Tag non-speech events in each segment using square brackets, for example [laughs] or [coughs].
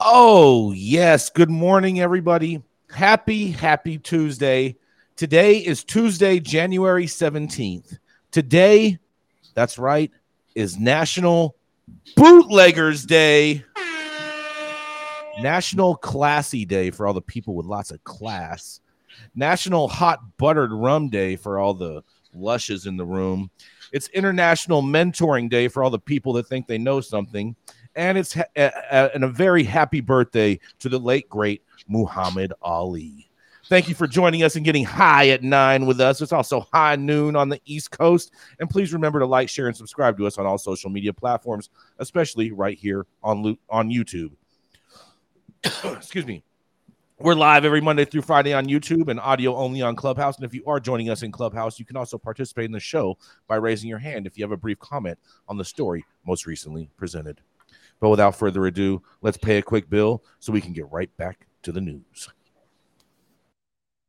Oh, yes. Good morning, everybody. Happy, happy Tuesday. Today is Tuesday, January 17th. Today, that's right, is National Bootleggers Day. National Classy Day for all the people with lots of class. National Hot Buttered Rum Day for all the lushes in the room. It's International Mentoring Day for all the people that think they know something and it's ha- and a very happy birthday to the late great Muhammad Ali. Thank you for joining us and getting high at nine with us. It's also high noon on the East Coast. And please remember to like, share, and subscribe to us on all social media platforms, especially right here on on YouTube. [coughs] Excuse me. We're live every Monday through Friday on YouTube and audio only on Clubhouse. And if you are joining us in Clubhouse, you can also participate in the show by raising your hand if you have a brief comment on the story most recently presented. But without further ado, let's pay a quick bill so we can get right back to the news.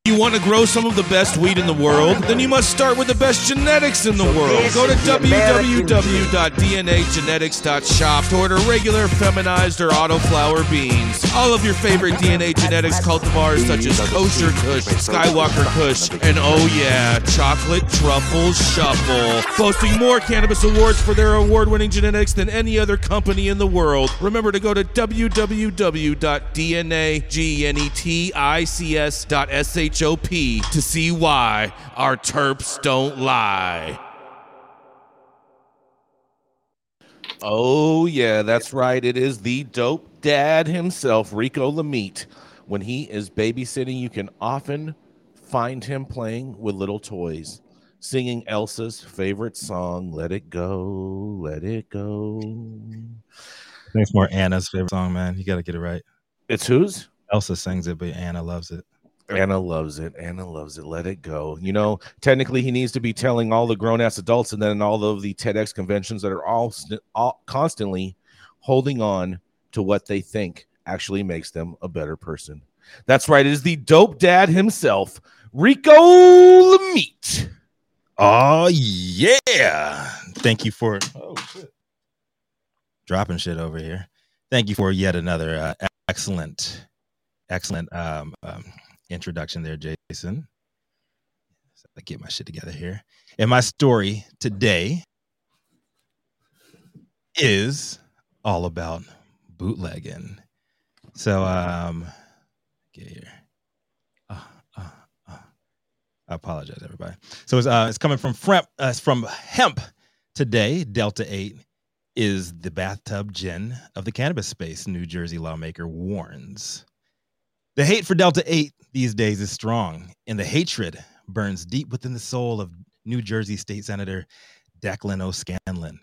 You want to grow some of the best weed in the world? Then you must start with the best genetics in the world. Go to www.dnagenetics.shop to order regular, feminized, or autoflower beans. All of your favorite DNA genetics cultivars such as Kosher Kush, Skywalker Kush, and oh yeah, Chocolate Truffle Shuffle. Boasting more cannabis awards for their award-winning genetics than any other company in the world. Remember to go to www.dnagenetics.sh HOP to see why our terps don't lie. Oh, yeah, that's right. It is the dope dad himself, Rico Lamitte. When he is babysitting, you can often find him playing with little toys, singing Elsa's favorite song, Let It Go, Let It Go. I think it's more Anna's favorite song, man. You got to get it right. It's whose? Elsa sings it, but Anna loves it. Anna loves it. Anna loves it. Let it go. You know, technically, he needs to be telling all the grown ass adults and then all of the TEDx conventions that are all, all constantly holding on to what they think actually makes them a better person. That's right. It is the dope dad himself, Rico Lamitte. Oh, yeah. Thank you for oh, shit. dropping shit over here. Thank you for yet another uh, excellent, excellent um, um, introduction there, Jason. I get my shit together here. And my story today is all about bootlegging. So, um, get here. Uh, uh, uh. I apologize, everybody. So it's uh, it's coming from Fremp, uh, from hemp today. Delta Eight is the bathtub gin of the cannabis space. New Jersey lawmaker warns. The hate for Delta 8 these days is strong, and the hatred burns deep within the soul of New Jersey State Senator Declan O'Scanlan.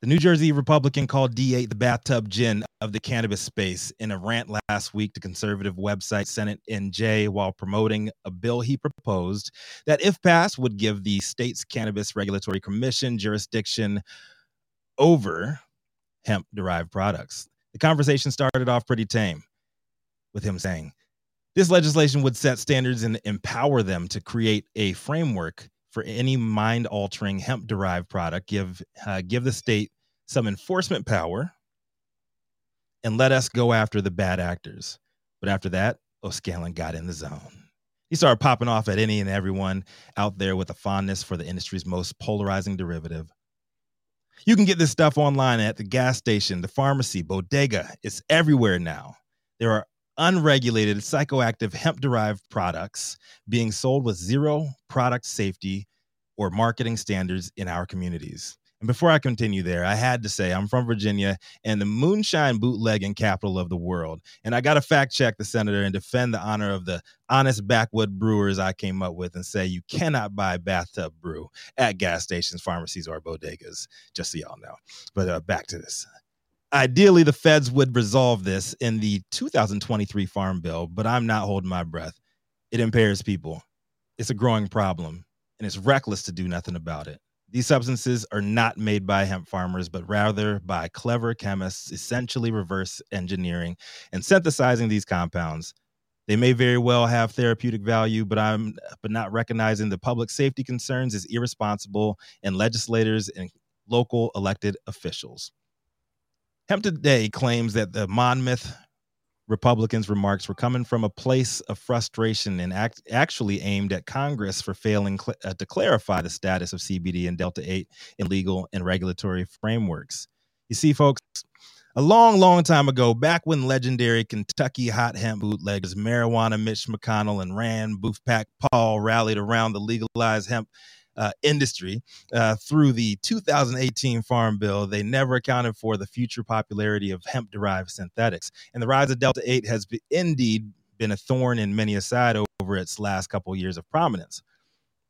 The New Jersey Republican called D8 the bathtub gin of the cannabis space in a rant last week to conservative website Senate NJ while promoting a bill he proposed that, if passed, would give the state's Cannabis Regulatory Commission jurisdiction over hemp derived products. The conversation started off pretty tame with him saying, this legislation would set standards and empower them to create a framework for any mind altering hemp derived product, give, uh, give the state some enforcement power, and let us go after the bad actors. But after that, O'Scanlan got in the zone. He started popping off at any and everyone out there with a fondness for the industry's most polarizing derivative. You can get this stuff online at the gas station, the pharmacy, bodega. It's everywhere now. There are unregulated psychoactive hemp derived products being sold with zero product safety or marketing standards in our communities. And before I continue there, I had to say I'm from Virginia and the moonshine bootlegging capital of the world. And I got to fact check the senator and defend the honor of the honest backwood brewers I came up with and say you cannot buy bathtub brew at gas stations, pharmacies, or bodegas, just so y'all know. But uh, back to this. Ideally, the feds would resolve this in the 2023 Farm Bill, but I'm not holding my breath. It impairs people. It's a growing problem, and it's reckless to do nothing about it. These substances are not made by hemp farmers, but rather by clever chemists, essentially reverse engineering and synthesizing these compounds. They may very well have therapeutic value, but I'm but not recognizing the public safety concerns is irresponsible and legislators and local elected officials. Hemp Today claims that the Monmouth Republicans' remarks were coming from a place of frustration and act, actually aimed at Congress for failing cl- uh, to clarify the status of CBD and Delta 8 in legal and regulatory frameworks. You see, folks, a long, long time ago, back when legendary Kentucky hot hemp bootleggers Marijuana Mitch McConnell and Rand Boofpack Paul rallied around the legalized hemp uh, industry uh, through the 2018 Farm Bill. They never accounted for the future popularity of hemp derived synthetics. And the rise of Delta 8 has be, indeed been a thorn in many a side over its last couple years of prominence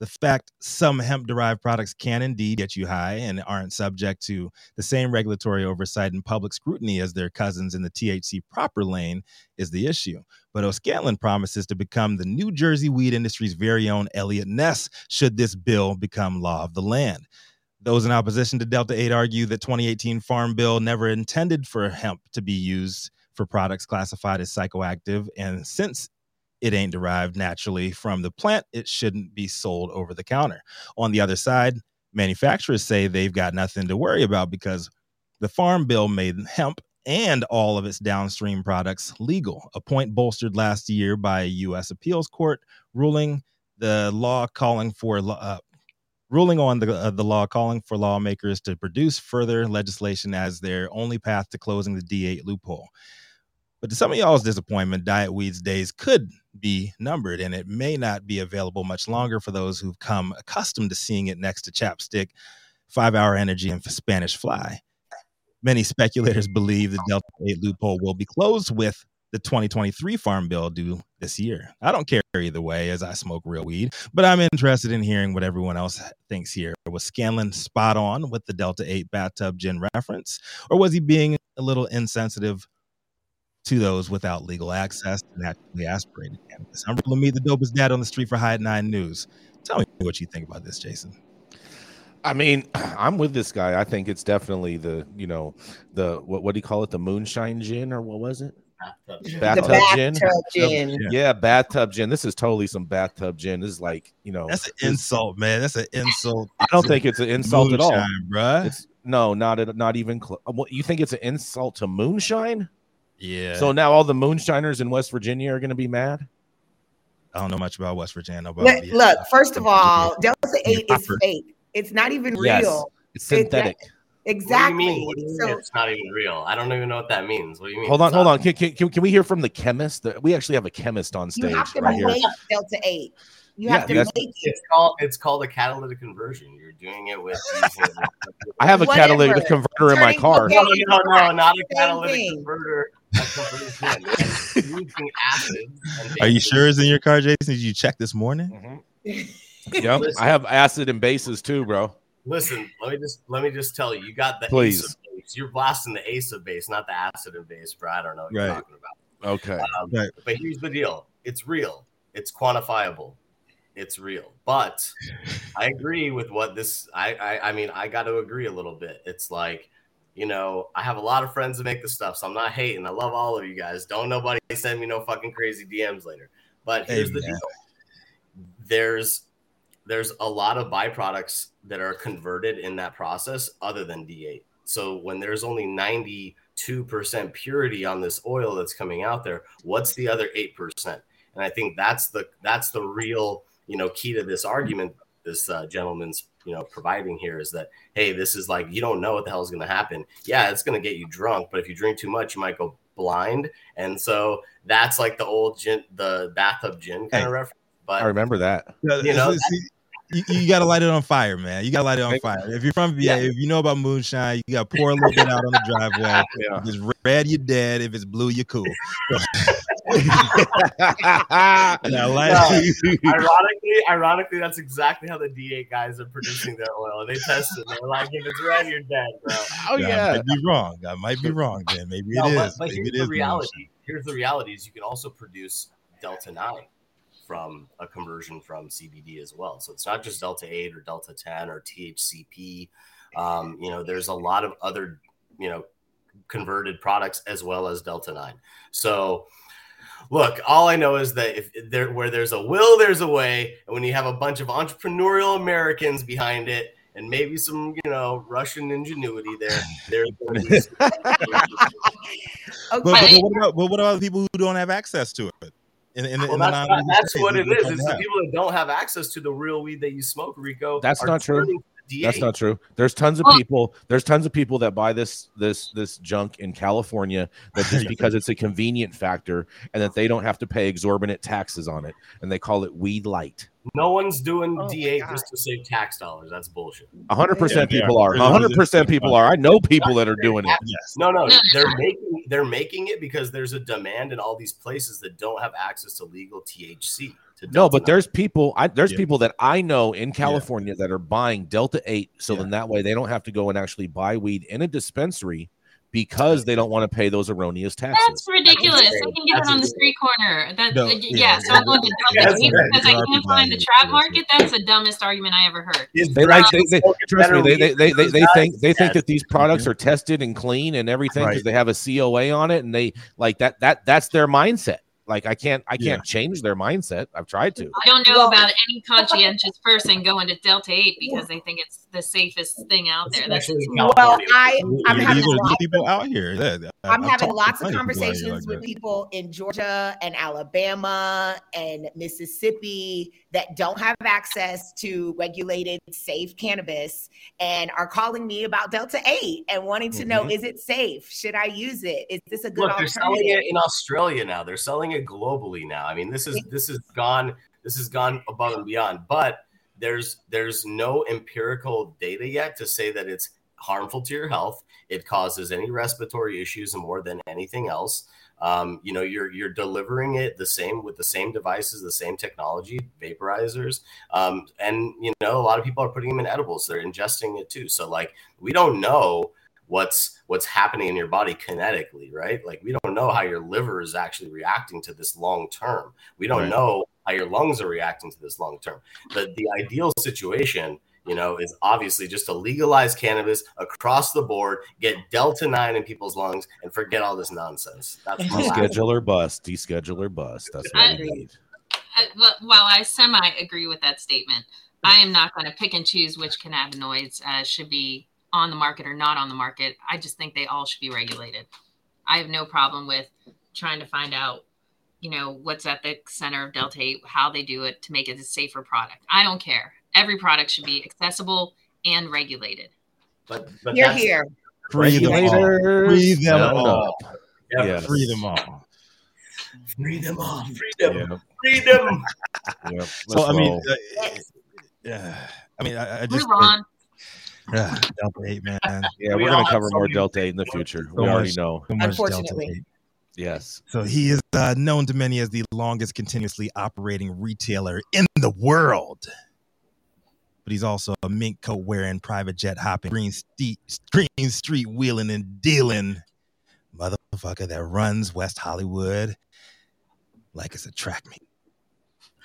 the fact some hemp derived products can indeed get you high and aren't subject to the same regulatory oversight and public scrutiny as their cousins in the THC proper lane is the issue. But O'Scanlan promises to become the New Jersey weed industry's very own Eliot Ness should this bill become law of the land. Those in opposition to Delta 8 argue that 2018 Farm Bill never intended for hemp to be used for products classified as psychoactive. And since it ain't derived naturally from the plant, it shouldn't be sold over the counter. On the other side, manufacturers say they've got nothing to worry about because the Farm Bill made hemp and all of its downstream products legal, a point bolstered last year by a U.S. appeals court ruling the law calling for uh, ruling on the uh, the law calling for lawmakers to produce further legislation as their only path to closing the D8 loophole. But to some of y'all's disappointment, Diet Weed's days could be numbered, and it may not be available much longer for those who've come accustomed to seeing it next to Chapstick, Five Hour Energy, and Spanish Fly. Many speculators believe the Delta 8 loophole will be closed with the 2023 Farm Bill due this year. I don't care either way as I smoke real weed, but I'm interested in hearing what everyone else thinks here. Was Scanlan spot on with the Delta 8 bathtub gin reference, or was he being a little insensitive to those without legal access and actually aspirated cannabis. I'm going to meet the dopest dad on the street for High Nine News. Tell me what you think about this, Jason. I mean, [clears throat] I'm with this guy. I think it's definitely the, you know, the what, what do you call it? The moonshine gin or what was it? Bathtub, bathtub gin. gin. Yeah. yeah, bathtub gin. This is totally some bathtub gin. This is like, you know, that's an insult, man. That's an insult. I don't think it's an insult moonshine, at all, bruh. It's, no, not not even. Cl- uh, you think it's an insult to moonshine? Yeah. So now all the moonshiners in West Virginia are going to be mad. I don't know much about West Virginia. Look, look first of all, Delta Eight is fake. It's not even yes. real. It's synthetic. It's, exactly. What do you mean? What do you mean so, it's not even real. I don't even know what that means. What do you mean? Hold on, hold on. Can, can, can, we hear from the chemist? We actually have a chemist on stage. You have to right make here. Delta Eight. You have to make it. It's called it's called a catalytic conversion. You're doing it with. [laughs] I have a Whatever. catalytic converter Turning in my car. No, no, no, not a catalytic thing. converter. Using acid. Are you sure it's in your car, Jason? Did you check this morning? Mm-hmm. yeah, I have acid and bases too, bro. Listen, let me just let me just tell you, you got the Please. Ace base. You're blasting the ace of base, not the acid and base, bro. I don't know what right. you're talking about. Okay. Um, right. But here's the deal: it's real, it's quantifiable it's real. But I agree with what this. I, I I mean, I got to agree a little bit. It's like, you know, I have a lot of friends that make the stuff, so I'm not hating. I love all of you guys. Don't nobody send me no fucking crazy DMs later. But here's the deal: there's there's a lot of byproducts that are converted in that process other than D8. So when there's only 92% purity on this oil that's coming out there, what's the other 8%? And I think that's the that's the real you know, key to this argument this uh, gentleman's you know providing here is that hey, this is like you don't know what the hell is going to happen. Yeah, it's going to get you drunk, but if you drink too much, you might go blind, and so that's like the old gin, the bathtub gin kind Hey. of reference. But I remember that. You know, See, you, you gotta light it on fire, man. You gotta light it on fire. If you're from VA, Yeah. if you know about moonshine, you gotta pour a little bit out on the driveway. [laughs] Yeah. If it's red, you're dead. If it's blue, you're cool. [laughs] Now, light- ironically, ironically, that's exactly how the D8 guys are producing their oil. They test it. They're like, if it's red, you're dead, bro. oh I yeah. might be wrong. I might be wrong. Then maybe it No, is. but, but Maybe here's it the is reality. Here's the reality: is you can also produce Delta Nine from a conversion from CBD as well. So it's not just Delta Eight or Delta Ten or THCP. Um, you know, there's a lot of other you know converted products as well as Delta Nine. So. Look, all I know is that if there where there's a will, there's a way, and when you have a bunch of entrepreneurial Americans behind it, and maybe some, you know, Russian ingenuity there, there's some- [laughs] But, Okay. but, what about but what about the people who don't have access to it? In, in, Well, in the that's, not, that's what it is. it don't. It's the people that don't have access to the real weed that you smoke, Rico. That's not true. turning to the That's not true. There's tons of people. There's tons of people that buy this this this junk in California that just [laughs] because it's a convenient factor and that they don't have to pay exorbitant taxes on it, and they call it weed light. No one's doing Oh my D8 just to save tax dollars. That's bullshit. A hundred percent Yeah, people are. are. A hundred percent people are. I know people that are doing it. Yes. No, no, No, they're making they're making it because there's a demand in all these places that don't have access to legal THC. To No, Delta but there's people. I, there's Yeah. people that I know in California that are buying Delta Eight, so Yeah. then that way they don't have to go and actually buy weed in a dispensary because they don't want to pay those erroneous taxes. That's ridiculous. I can get That's it on the street corner. That No, yeah, yeah, so I'm going to Yeah, Delta that's right. because I can't find the trap market. That's the dumbest argument I ever heard. They like they, they trust me. better They they they, they, they think they think that these products are tested and clean and everything because Right. they have a COA on it, and they like that that that's their mindset. Like I can't I can't change their mindset. I've tried to. I don't know about any conscientious person going to Delta Eight because they think it's the safest thing out there. That's Especially in Well, I I'm having these are lots people out here. Yeah, I'm I've having lots of plenty people conversations like with that. people in Georgia and Alabama and Mississippi that don't have access to regulated, safe cannabis and are calling me about Delta 8 and wanting to know Mhm. is it safe? Should I use it? Is this a good Look, they're selling it in Australia now. They're selling it globally now. I mean, this is this has gone this has gone above and beyond. But there's there's no empirical data yet to say that it's harmful to your health. It causes any respiratory issues more than anything else. Um, you know, you're you're delivering it the same with the same devices, the same technology, vaporizers, um, and you know, a lot of people are putting them in edibles. They're ingesting it too. So, like, we don't know what's what's happening in your body kinetically, right? Like, we don't know how your liver is actually reacting to this long term. We don't Right. know how your lungs are reacting to this long term. The the ideal situation you know, is obviously just to legalize cannabis across the board, get Delta 9 in people's lungs, and forget all this nonsense. That's Deschedule or bust. Deschedule or bust. That's what I- we need. I, while I semi agree with that statement, I am not going to pick and choose which cannabinoids uh, should be on the market or not on the market. I just think they all should be regulated. I have no problem with trying to find out, you know, what's at the center of Delta 8, how they do it to make it a safer product. I don't care. Every product should be accessible and regulated. But, but You're that's- here. Free them all. Free them sound all. up. Yeah, Yes. Free them all. Free them all. Freedom. Yeah, Freedom. yeah. So I mean, uh, yeah. I mean, I, I just Move on. Uh, Delta Eight, man. [laughs] yeah, we we're gonna cover so more many- Delta 8 in the future. So we already know. So Unfortunately. Yes. So he is uh, known to many as the longest continuously operating retailer in the world. But he's also a mink coat wearing, private jet hopping, green, ste- green street wheeling and dealing motherfucker that runs West Hollywood like it's a track meet.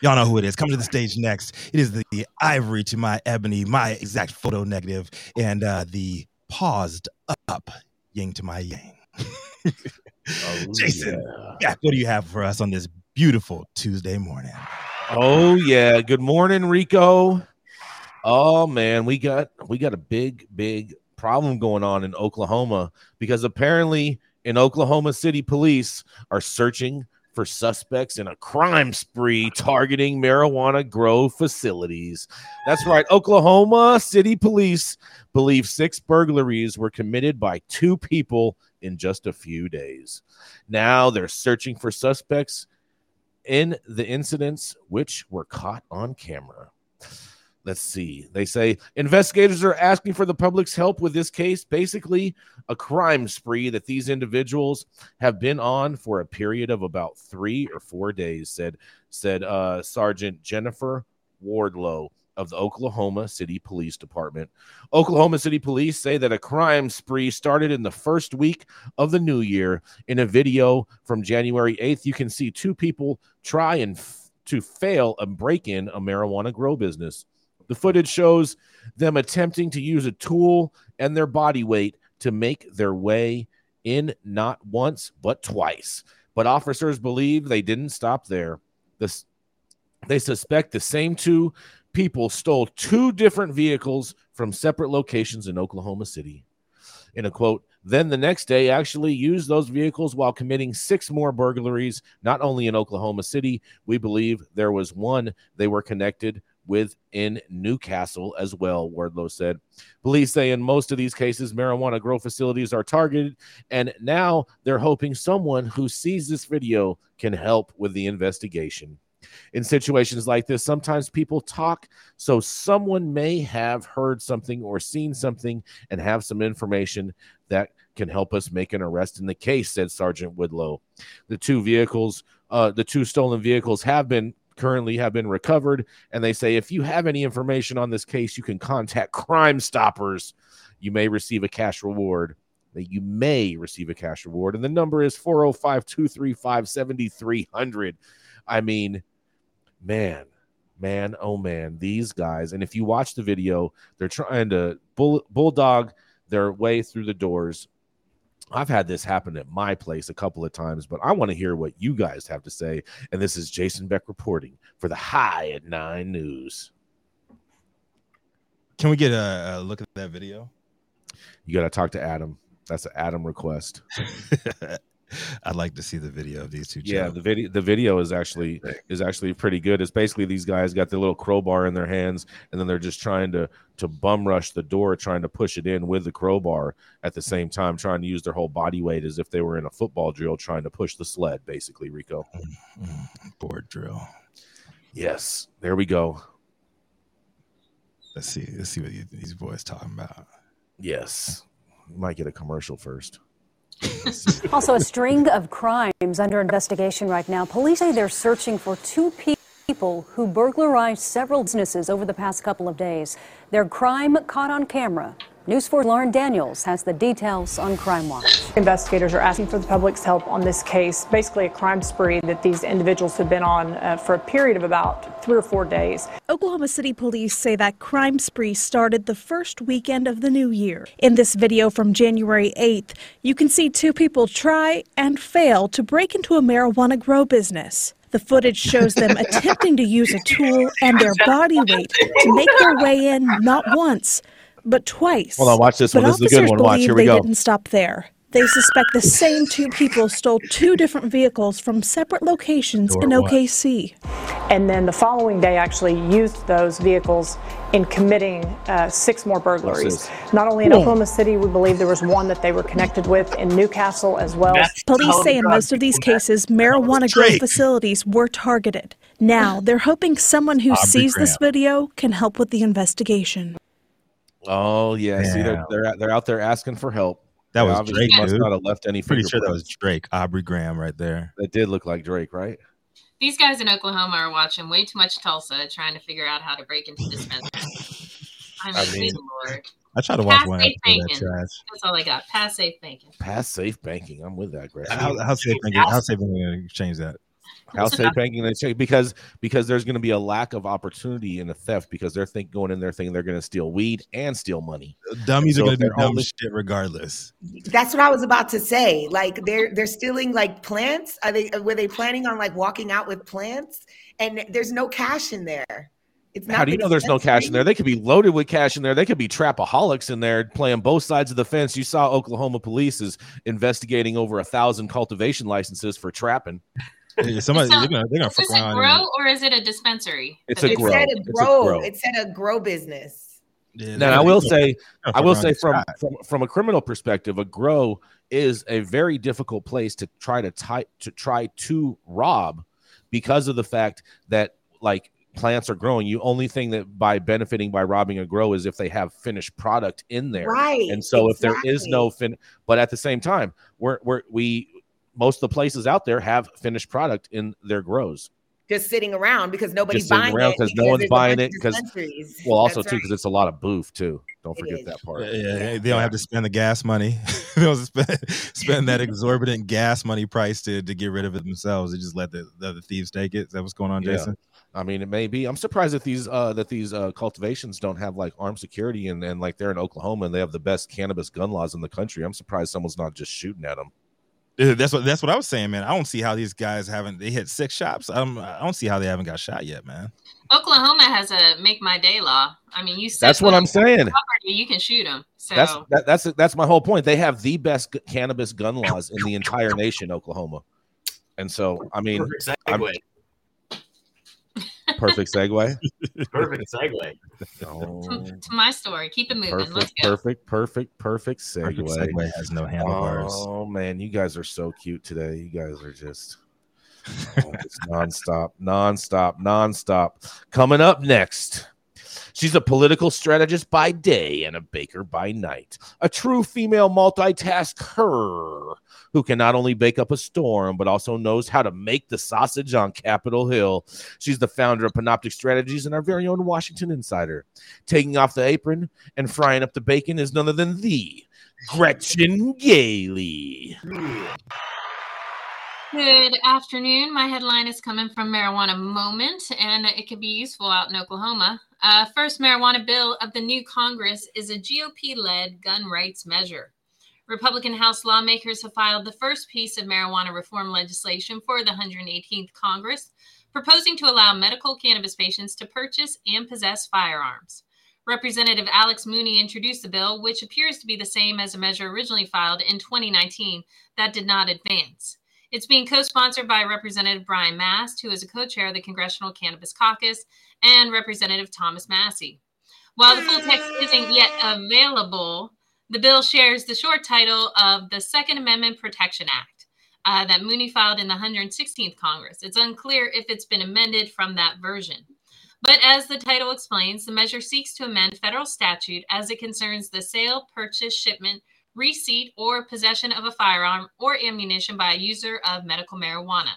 Y'all know who it is. Come to the stage next. It is the ivory to my ebony, my exact photo negative, and uh, the paused up yang to my yang. Oh, [laughs] Jason. yeah. What do you have for us on this beautiful Tuesday morning? Oh yeah. Good morning, Rico. Oh man, we got we got a big, big problem going on in Oklahoma because apparently in Oklahoma City police are searching for suspects in a crime spree targeting marijuana grow facilities. That's right. Oklahoma City Police believe six burglaries were committed by two people in just a few days. Now they're searching for suspects in the incidents which were caught on camera. Let's see. They say investigators are asking for the public's help with this case. Basically, a crime spree that these individuals have been on for a period of about three or four days, said said uh, Sergeant Jennifer Wardlow of the Oklahoma City Police Department. Oklahoma City Police say that a crime spree started in the first week of the new year. In a video from January 8th, you can see two people try and f- to fail a break in a marijuana grow business. The footage shows them attempting to use a tool and their body weight to make their way in not once, but twice. But officers believe they didn't stop there. This, they suspect the same two people stole two different vehicles from separate locations in Oklahoma City. In a quote, then the next day actually used those vehicles while committing six more burglaries, not only in Oklahoma City. We believe there was one they were connected with in Newcastle as well, Wardlow said. Police say in most of these cases, marijuana grow facilities are targeted, and now they're hoping someone who sees this video can help with the investigation. In situations like this, sometimes people talk, so someone may have heard something or seen something and have some information that can help us make an arrest in the case, said Sergeant Wardlow. The two vehicles, uh, the two stolen vehicles have been currently have been recovered. And they say if you have any information on this case, you can contact Crime Stoppers. You may receive a cash reward. That You may receive a cash reward. And the number is 405 235 7300. I mean, man, man, oh man, these guys. And if you watch the video, they're trying to bull, bulldog their way through the doors I've had this happen at my place a couple of times, but I want to hear what you guys have to say. And this is Jason Beck reporting for the High at Nine News. Can we get a, a look at that video? You got to talk to Adam. That's an Adam request. [laughs] [laughs] I'd like to see the video of these two. Yeah, the video the video is actually is actually pretty good. It's basically these guys got the little crowbar in their hands, and then they're just trying to to bum rush the door, trying to push it in with the crowbar at the same time, trying to use their whole body weight as if they were in a football drill, trying to push the sled. Basically, Rico. Mm-hmm. Board drill. Yes, there we go. Let's see. Let's see what these boys talking about. Yes, might get a commercial first. [laughs] also, a string of crimes under investigation right now. Police say they're searching for two people who burglarized several businesses over the past couple of days. Their crime caught on camera. News 4 Lauren Daniels has the details on Crime Watch. Investigators are asking for the public's help on this case, basically a crime spree that these individuals have been on uh, for a period of about three or four days. Oklahoma City police say that crime spree started the first weekend of the new year. In this video from January 8th, you can see two people try and fail to break into a marijuana grow business. The footage shows them [laughs] attempting to use a tool and their body weight to make their way in not once, but twice. Hold on, watch this but one. This is a good one. Watch. Here we they go. didn't stop there. They suspect the same two people stole two different vehicles from separate locations in OKC. And then the following day, actually used those vehicles in committing uh, six more burglaries. Not only in Cool. Oklahoma City, we believe there was one that they were connected with in Newcastle as well. Police say in most of these cases, marijuana grow facilities were targeted. Now, they're hoping someone who Aubrey sees this video can help with the investigation. Oh yeah, see they're they're out- they're out there asking for help. That They was Drake. Must dude. not have left any. Pretty sure that was. Drake, Aubrey Graham, right there. That did look like Drake, right? These guys in Oklahoma are watching way too much Tulsa, trying to figure out how to break into dispensaries. [laughs] I mean, I mean, good lord. I try to watch Pass one safe episode of that trash. That's all I got. Pass safe banking. Pass safe banking. I'm with that, Greg. How, how safe banking? How safe banking change that? How safe [laughs] banking they check because because there's going to be a lack of opportunity in the theft because they're think going in there thinking they're going to steal weed and steal money. Uh, dummies So are going to do they're dumb only- shit regardless. That's what I was about to say. Like they're they're stealing like plants. Are they were they planning on like walking out with plants? And there's no cash in there. It's not How do you know there's no cash in there? They could be loaded with cash in there. They could be trapaholics in there playing both sides of the fence. You saw Oklahoma police is investigating over a thousand cultivation licenses for trapping. Yeah, somebody So, they're gonna, they're gonna Is this fuck a around. grow or is it a dispensary? It's a It grow. said a It's a grow. grow. It said a grow business. yeah, Now, I will gonna- say, I will say from, from from a criminal perspective, a grow is a very difficult place to try to tie to try to rob because of the fact that like plants are growing. You only thing that by benefiting by robbing a grow is if they have finished product in there. Right. And so if there is no fin but at the same time, we're we're we most of the places out there have finished product in their grows. just sitting around because nobody's Just sitting buying around it 'cause no one's buying it because. Well, also That's too, right. because it's a lot of booth too. Don't forget that part. Yeah, yeah, they don't have to spend the gas money. [laughs] they don't spend, [laughs] spend that [laughs] exorbitant gas money price to, to get rid of it themselves. They just let the, the, the thieves take it. Is that what's going on, Yeah. Jason? I mean, it may be. I'm surprised that these uh that these uh cultivations don't have like armed security and and like they're in Oklahoma and they have the best cannabis gun laws in the country. I'm surprised someone's not just shooting at them. Yeah, [laughs] That's what that's what I was saying, man. I don't see how these guys haven't. They hit six shops. I'm, I don't see how they haven't got shot yet, man. Oklahoma has a make my day law. I mean, you set That's what I'm saying. property, you can shoot them. So That's that, that's that's my whole point. They have the best cannabis gun laws in the entire nation, Oklahoma. And so, I mean, Perfect I'm- segue. Perfect segue. [laughs] Perfect segue. Oh, to, to my story. Keep it moving. Let's perfect, go. perfect, perfect, perfect segue. Perfect Segway has no handlebars. Oh man, you guys are so cute today. You guys are just [laughs] oh, it's nonstop, nonstop, nonstop. Coming up next. She's a political strategist by day and a baker by night. A true female multitasker who can not only bake up a storm, but also knows how to make the sausage on Capitol Hill. She's the founder of Panoptic Strategies and our very own Washington Insider. Taking off the apron and frying up the bacon is none other than the Gretchen Gailey. Good afternoon. My headline is coming from Marijuana Moment, and it could be useful out in Oklahoma. Uh, first marijuana bill of the new Congress is a GOP led gun rights measure. Republican House lawmakers have filed the first piece of marijuana reform legislation for the 118th Congress, proposing to allow medical cannabis patients to purchase and possess firearms. Representative Alex Mooney introduced the bill, which appears to be the same as a measure originally filed in 2019 that did not advance. It's being co sponsored by Representative Brian Mast, who is a co chair of the Congressional Cannabis Caucus, and Representative Thomas Massie. While the full text isn't yet available, the bill shares the short title of the Second Amendment Protection Act uh, that Mooney filed in the 116th Congress. It's unclear if it's been amended from that version. But as the title explains, the measure seeks to amend federal statute as it concerns the sale, purchase, shipment, receipt, or possession of a firearm or ammunition by a user of medical marijuana.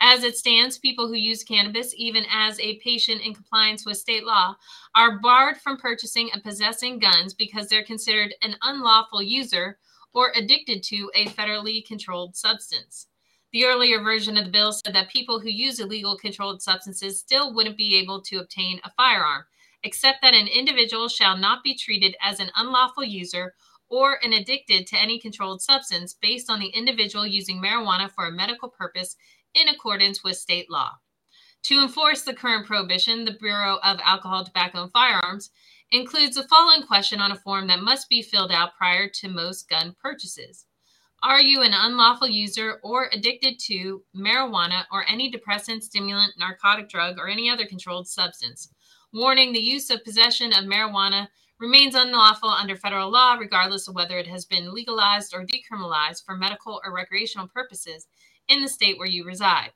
As it stands, people who use cannabis, even as a patient in compliance with state law, are barred from purchasing and possessing guns because they're considered an unlawful user or addicted to a federally controlled substance. The earlier version of the bill said that people who use illegal controlled substances still wouldn't be able to obtain a firearm, except that an individual shall not be treated as an unlawful user or an addicted to any controlled substance based on the individual using marijuana for a medical purpose in accordance with state law. To enforce the current prohibition, the Bureau of Alcohol, Tobacco, and Firearms includes the following question on a form that must be filled out prior to most gun purchases. Are you an unlawful user or addicted to marijuana or any depressant, stimulant, narcotic drug, or any other controlled substance? Warning the use of possession of marijuana remains unlawful under federal law, regardless of whether it has been legalized or decriminalized for medical or recreational purposes in the state where you reside.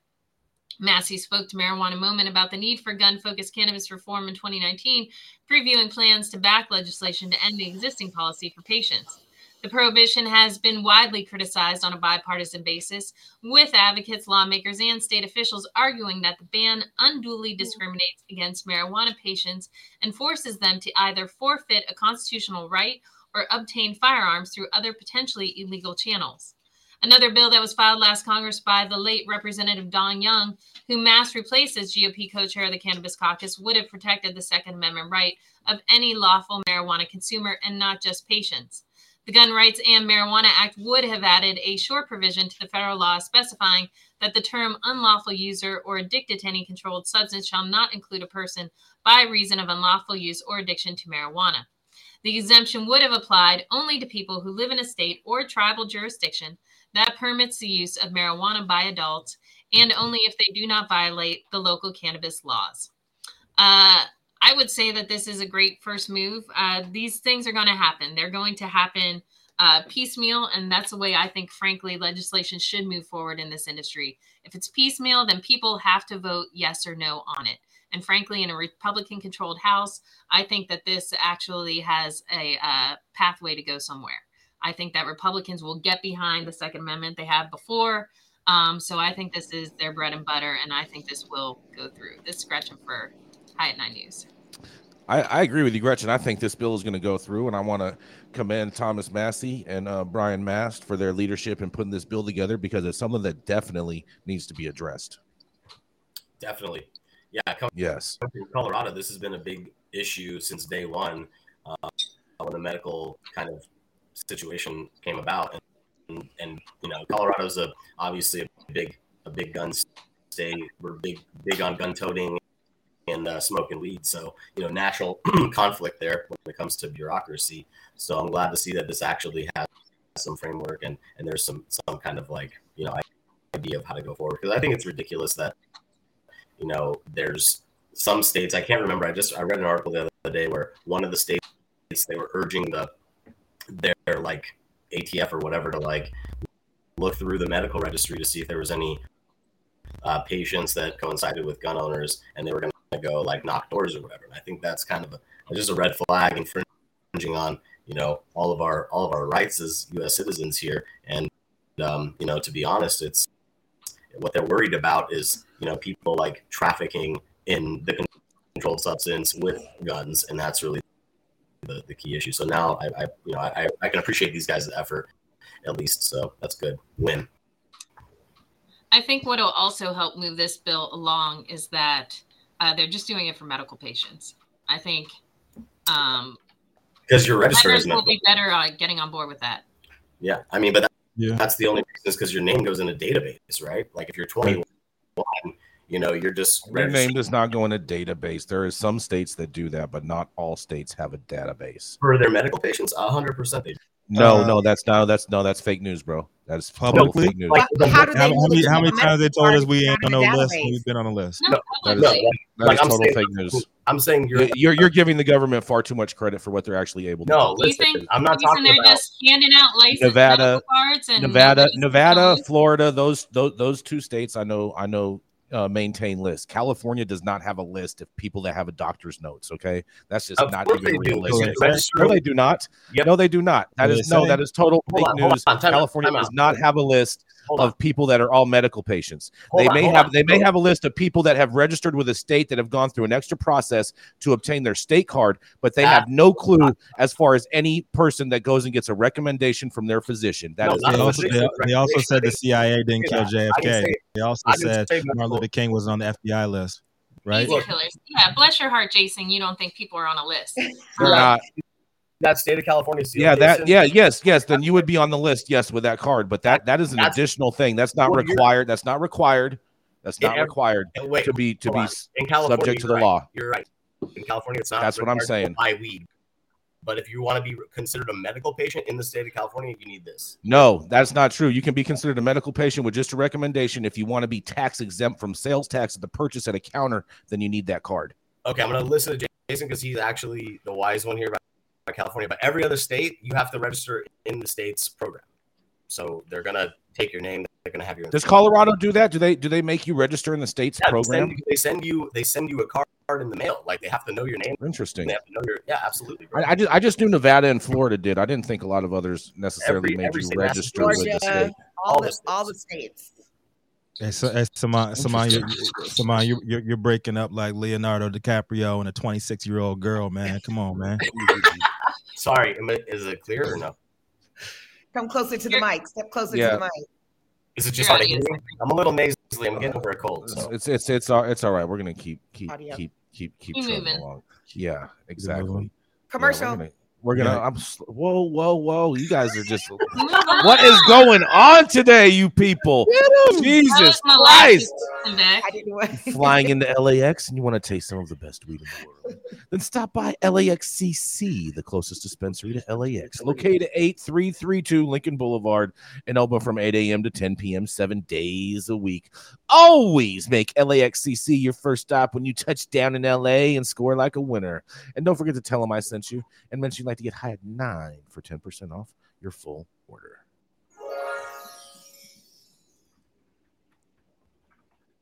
Massie spoke to Marijuana Moment about the need for gun focused cannabis reform in 2019, previewing plans to back legislation to end the existing policy for patients. The prohibition has been widely criticized on a bipartisan basis, with advocates, lawmakers, and state officials arguing that the ban unduly discriminates against marijuana patients and forces them to either forfeit a constitutional right or obtain firearms through other potentially illegal channels. Another bill that was filed last Congress by the late Representative Don Young, who Mast replaced as GOP co chair of the Cannabis Caucus, would have protected the Second Amendment right of any lawful marijuana consumer and not just patients. The Gun Rights and Marijuana Act would have added a short provision to the federal law specifying that the term unlawful user or addicted to any controlled substance shall not include a person by reason of unlawful use or addiction to marijuana. The exemption would have applied only to people who live in a state or tribal jurisdiction that permits the use of marijuana by adults and only if they do not violate the local cannabis laws. Uh, I would say that this is a great first move. Uh, these things are going to happen. They're going to happen uh, piecemeal, and that's the way I think, frankly, legislation should move forward in this industry. If it's piecemeal, then people have to vote yes or no on it. And frankly, in a Republican controlled House, I think that this actually has a uh, pathway to go somewhere. I think that Republicans will get behind the Second Amendment they have before. Um, so I think this is their bread and butter, and I think this will go through. This is Gretchen for High at Nine News. I, I, agree with you, Gretchen. I think this bill is going to go through, and I want to commend Thomas Massie and uh, Brian Mast for their leadership in putting this bill together because it's something that definitely needs to be addressed. Definitely, yeah. yes. In Colorado, this has been a big issue since day one uh, when the medical kind of situation came about, and, and you know, Colorado's a obviously a big a big gun state. We're big big on gun toting and uh, smoking weed. So, you know, natural [clears throat] conflict there when it comes to bureaucracy. So I'm glad to see that this actually has some framework and, and there's some, some kind of like, you know, idea of how to go forward. Cause I think it's ridiculous that, you know, there's some states, I can't remember. I just, I read an article the other day where one of the states, they were urging the, their like ATF or whatever to like look through the medical registry to see if there was any uh, patients that coincided with gun owners and they were going to go like knock doors or whatever. And I think that's kind of a, just a red flag infringing on you know all of our all of our rights as U.S. citizens here. And um, you know, to be honest, it's what they're worried about is you know people like trafficking in the controlled substance with guns, and that's really the, the key issue. So now I, I you know I, I can appreciate these guys' effort at least. So that's good. Win. I think what will also help move this bill along is that uh, they're just doing it for medical patients. I think um, because you're registered will be better uh, getting on board with that. Yeah, I mean, but that, yeah. that's the only reason is because your name goes in a database, right? Like if you're 21, you know, you're just your name does not go in a database. There is some states that do that, but not all states have a database for their medical patients. hundred percent, they no, uh, no, that's no, that's no, that's fake news, bro. That's publicly fake news. Like, how, how, how, many, how many times they told us we ain't on no list we've been on a list? No, that is, no, that like, is total saying, fake news. I'm saying you're, you're you're giving the government far too much credit for what they're actually able to no, do. Listen, I'm not talking they're about just handing out license Nevada, cards and Nevada, Nevada, Florida. Those those those two states. I know. I know uh, maintain lists. California does not have a list of people that have a doctor's notes. Okay, that's just of not even realistic. No, they do not. Yep. No, they do not. That is no. That is total fake news. California does not have a list of people that are all medical patients. Hold they on, may have on. they may have a list of people that have registered with a state that have gone through an extra process to obtain their state card, but they have no clue as far as any person that goes and gets a recommendation from their physician. That no, is they, also, they, they also said the CIA didn't kill JFK. They also said Martin Luther King was on the FBI list. Right? Easy killers. Yeah, bless your heart, Jason. You don't think people are on a list. They're not that state of California. Yeah, that yeah, yes, yes. Then you would be on the list, yes, with that card. But that that is an That's, additional thing. That's not required. That's not required. That's not required wait, to be to be in California, subject to the right. law. You're right. In California, it's not. That's what I'm saying. Buy weed. But if you want to be considered a medical patient in the state of California, you need this. No, that's not true. You can be considered a medical patient with just a recommendation. If you want to be tax exempt from sales tax at the purchase at a counter, then you need that card. Okay, I'm going to listen to Jason because he's actually the wise one here. California, but every other state you have to register in the state's program. So they're gonna take your name. They're gonna have your. Does Colorado do that? Do they do they make you register in the state's yeah, program? They send, you, they send you they send you a card in the mail. Like they have to know your name. Interesting. They have to know your yeah, absolutely. I, I, just I just knew Nevada and Florida did. I didn't think a lot of others necessarily every, made every you register Georgia, with the state. All, the, all the states. Hey, so, hey, Saman, Saman, you're, Saman, you're, you're, you're breaking up like Leonardo DiCaprio and a 26 year old girl, man. Come on, man. [laughs] Sorry, is it clear or no? Come closer to the mic. Step closer yeah. to the mic. Is it just hard to? I'm a little nasally. I'm getting over a cold. So. It's it's it's all it's all right. We're gonna keep keep Audio. keep keep keep moving along. Yeah, exactly. Commercial. Yeah, We're gonna. I'm. Whoa, whoa, whoa! You guys are just. [laughs] what is going on today, you people? Jesus Christ! Flying into LAX, and you want to taste some of the best weed in the world? Then stop by LAXCC, the closest dispensary to LAX, located at 8332 Lincoln Boulevard, and open from 8 a.m. to 10 p.m. seven days a week. Always make LAXCC your first stop when you touch down in LA and score like a winner. And don't forget to tell them I sent you and mention you'd like to get high at nine for 10% off your full order.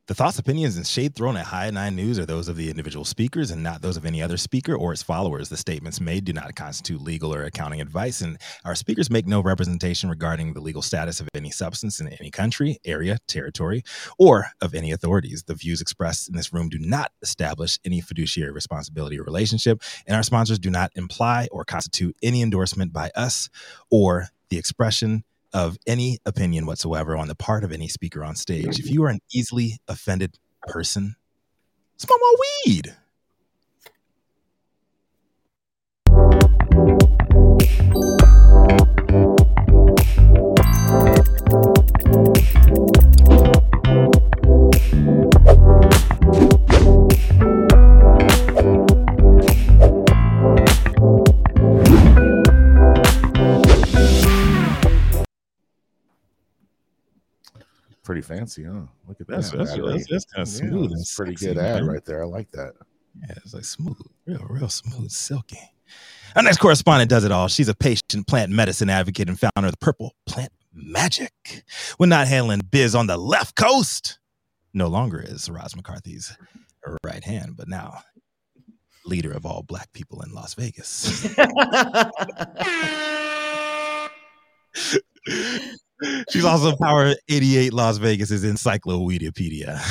The thoughts, opinions, and shade thrown at High Nine News are those of the individual speakers and not those of any other speaker or its followers. The statements made do not constitute legal or accounting advice, and our speakers make no representation regarding the legal status of any substance in any country, area, territory, or of any authorities. The views expressed in this room do not establish any fiduciary responsibility or relationship, and our sponsors do not imply or constitute any endorsement by us or the expression of any opinion whatsoever on the part of any speaker on stage. If mm-hmm. you are an easily offended person, smoke more weed. Pretty fancy, huh? Look at that. That's, that's, that's, that's kind of smooth. and It's pretty sexy, good ad man. right there. I like that. Yeah, it's like smooth, real, real smooth, silky. Our next correspondent does it all. She's a patient plant medicine advocate and founder of the Purple Plant Magic. When not handling biz on the left coast, no longer is Roz McCarthy's right hand, but now leader of all black people in Las Vegas. [laughs] [laughs] She's also Power 88 Las Vegas's encyclopedia,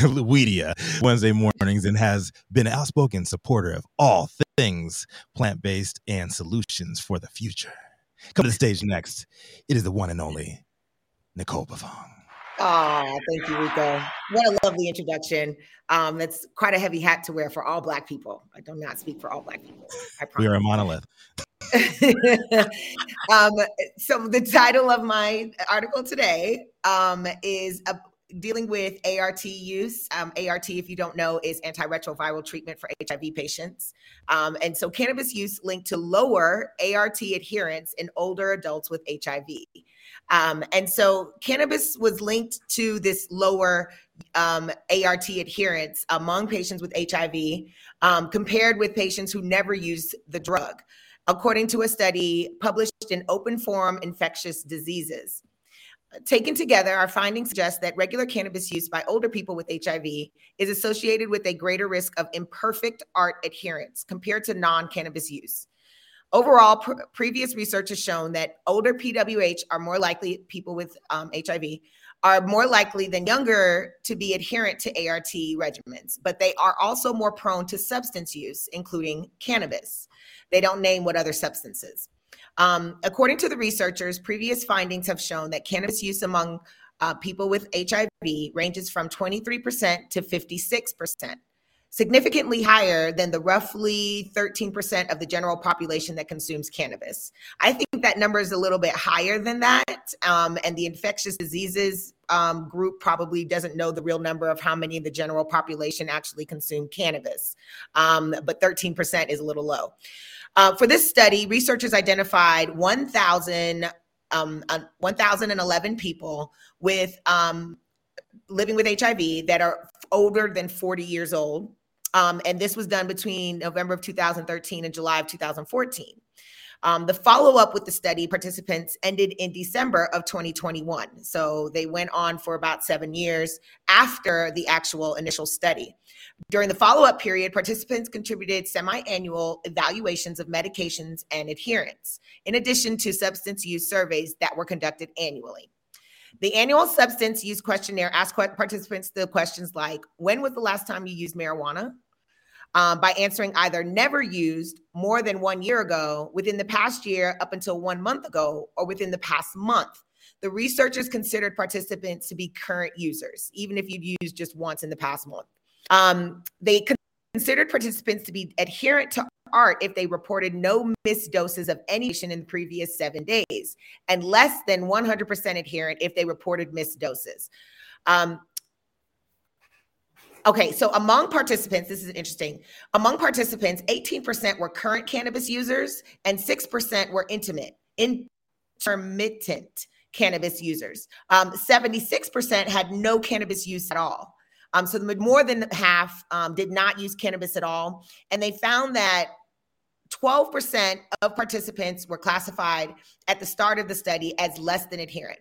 Weedia, Wednesday mornings, and has been an outspoken supporter of all things plant based and solutions for the future. Come to the stage next. It is the one and only Nicole Buffong. Oh, thank you, Rico. What a lovely introduction. Um, that's quite a heavy hat to wear for all Black people. I do not speak for all Black people. I We are a monolith. [laughs] um, so the title of my article today um, is uh, dealing with ART use. Um, ART, if you don't know, is antiretroviral treatment for HIV patients. Um, and so cannabis use linked to lower ART adherence in older adults with HIV. Um, and so cannabis was linked to this lower um, ART adherence among patients with HIV um, compared with patients who never used the drug according to a study published in Open Forum Infectious Diseases. Taken together, our findings suggest that regular cannabis use by older people with HIV is associated with a greater risk of imperfect ART adherence compared to non cannabis use. Overall, pr- previous research has shown that older PWH are more likely, people with um, HIV are more likely than younger to be adherent to ART regimens, but they are also more prone to substance use, including cannabis. They don't name what other substances. Um, according to the researchers, previous findings have shown that cannabis use among uh, people with HIV ranges from 23% to 56%, significantly higher than the roughly 13% of the general population that consumes cannabis. I think that number is a little bit higher than that. Um, and the infectious diseases um, group probably doesn't know the real number of how many of the general population actually consume cannabis. Um, but 13% is a little low. Uh, for this study, researchers identified 1,000, um, uh, 1,011 people with um, living with HIV that are older than 40 years old. Um, and this was done between November of 2013 and July of 2014. Um, the follow up with the study participants ended in December of 2021. So they went on for about seven years after the actual initial study. During the follow up period, participants contributed semi annual evaluations of medications and adherence, in addition to substance use surveys that were conducted annually. The annual substance use questionnaire asked participants the questions like When was the last time you used marijuana? Um, by answering either never used more than one year ago, within the past year, up until one month ago, or within the past month. The researchers considered participants to be current users, even if you've used just once in the past month. Um, they considered participants to be adherent to ART if they reported no missed doses of any patient in the previous seven days, and less than 100% adherent if they reported missed doses. Um, okay, so among participants, this is interesting. Among participants, 18% were current cannabis users and 6% were intimate, intermittent cannabis users. Um, 76% had no cannabis use at all. Um, so more than half um, did not use cannabis at all. And they found that 12% of participants were classified at the start of the study as less than adherent.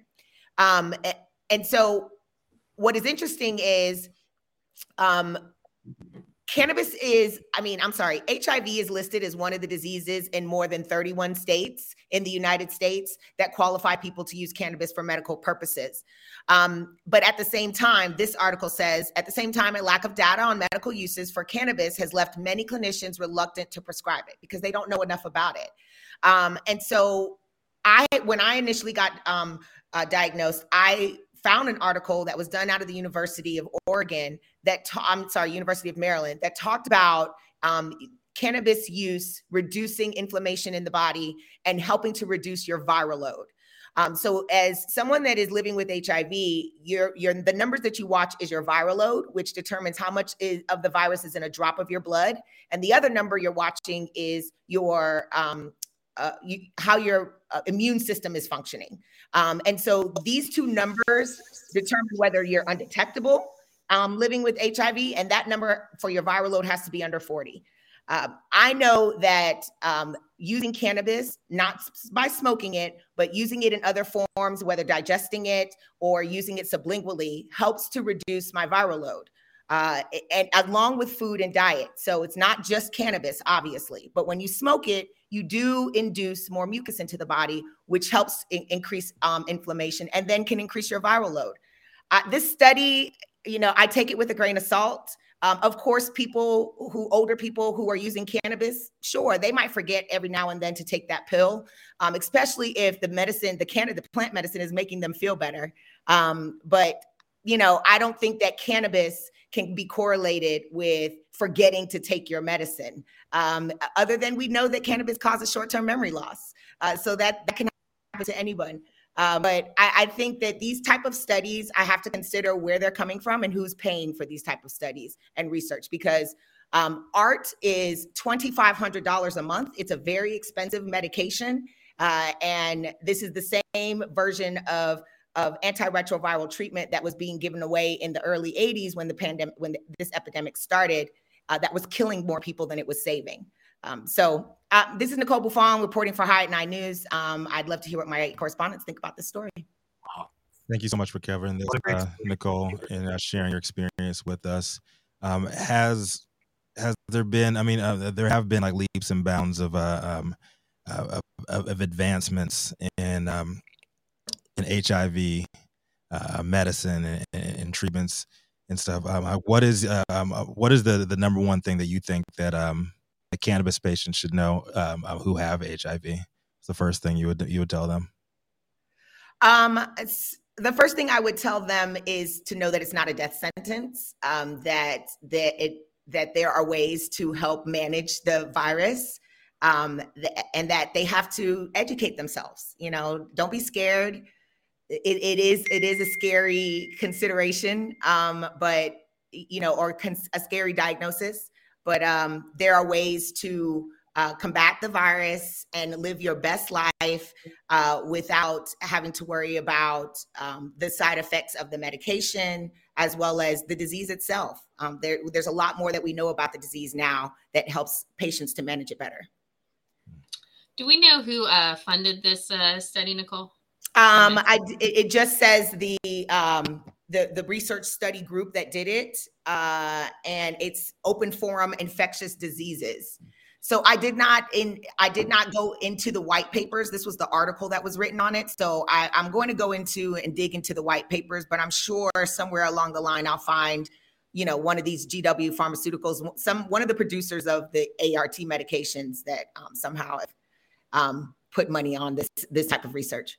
Um, and so what is interesting is um, cannabis is, I mean, I'm sorry, HIV is listed as one of the diseases in more than 31 states in the United States that qualify people to use cannabis for medical purposes. Um, but at the same time, this article says, at the same time, a lack of data on medical uses for cannabis has left many clinicians reluctant to prescribe it because they don't know enough about it. Um, and so, I, when I initially got um, uh, diagnosed, I found an article that was done out of the University of Oregon that ta- I'm sorry, University of Maryland that talked about um, cannabis use reducing inflammation in the body and helping to reduce your viral load. Um, so, as someone that is living with HIV, your your the numbers that you watch is your viral load, which determines how much is, of the virus is in a drop of your blood, and the other number you're watching is your um, uh, you, how your uh, immune system is functioning. Um, and so these two numbers determine whether you're undetectable um, living with HIV, and that number for your viral load has to be under 40. Um, I know that um, using cannabis, not by smoking it, but using it in other forms, whether digesting it or using it sublingually, helps to reduce my viral load. Uh, and along with food and diet. So it's not just cannabis, obviously, but when you smoke it, you do induce more mucus into the body, which helps in- increase um, inflammation and then can increase your viral load. Uh, this study, you know, I take it with a grain of salt. Um, of course, people who older people who are using cannabis, sure, they might forget every now and then to take that pill, um, especially if the medicine, the cannabis, the plant medicine, is making them feel better. Um, but you know, I don't think that cannabis can be correlated with forgetting to take your medicine. Um, other than we know that cannabis causes short-term memory loss, uh, so that that can happen to anyone. Uh, but I, I, think that these type of studies, I have to consider where they're coming from and who's paying for these type of studies and research because um, art is twenty five hundred dollars a month. It's a very expensive medication, uh, and this is the same version of of antiretroviral treatment that was being given away in the early 80s when the pandemic when this epidemic started uh, that was killing more people than it was saving. Um, so uh, this is nicole buffong reporting for high at nine news. Um, i'd love to hear what my correspondents think about this story. Thank you so much for covering this uh, nicole and uh, sharing your experience with us. Um, has has there been i mean uh, there have been like leaps and bounds of uh, um, of, of, advancements in um, in HIV uh, medicine and, and, treatments and stuff. Um, uh, what is um, uh, what is the the number one thing that you think that um, a cannabis patient should know um, uh, who have HIV? It's the first thing you would you would tell them. Um, the first thing I would tell them is to know that it's not a death sentence. Um, that that it that there are ways to help manage the virus. Um, and that they have to educate themselves. You know, don't be scared it, it is it is a scary consideration um, but you know or cons- a scary diagnosis but um, there are ways to uh, combat the virus and live your best life uh, without having to worry about um, the side effects of the medication as well as the disease itself. Um, there, there's a lot more that we know about the disease now that helps patients to manage it better. Do we know who uh, funded this uh, study, Nicole? Um, I it, just says the um the the research study group that did it, uh, and it's Open Forum Infectious Diseases. So I did not in I did not go into the white papers. This was the article that was written on it. So I, I'm going to go into and dig into the white papers, but I'm sure somewhere along the line I'll find you know one of these GW pharmaceuticals, some one of the producers of the ART medications that um, somehow have um, put money on this this type of research.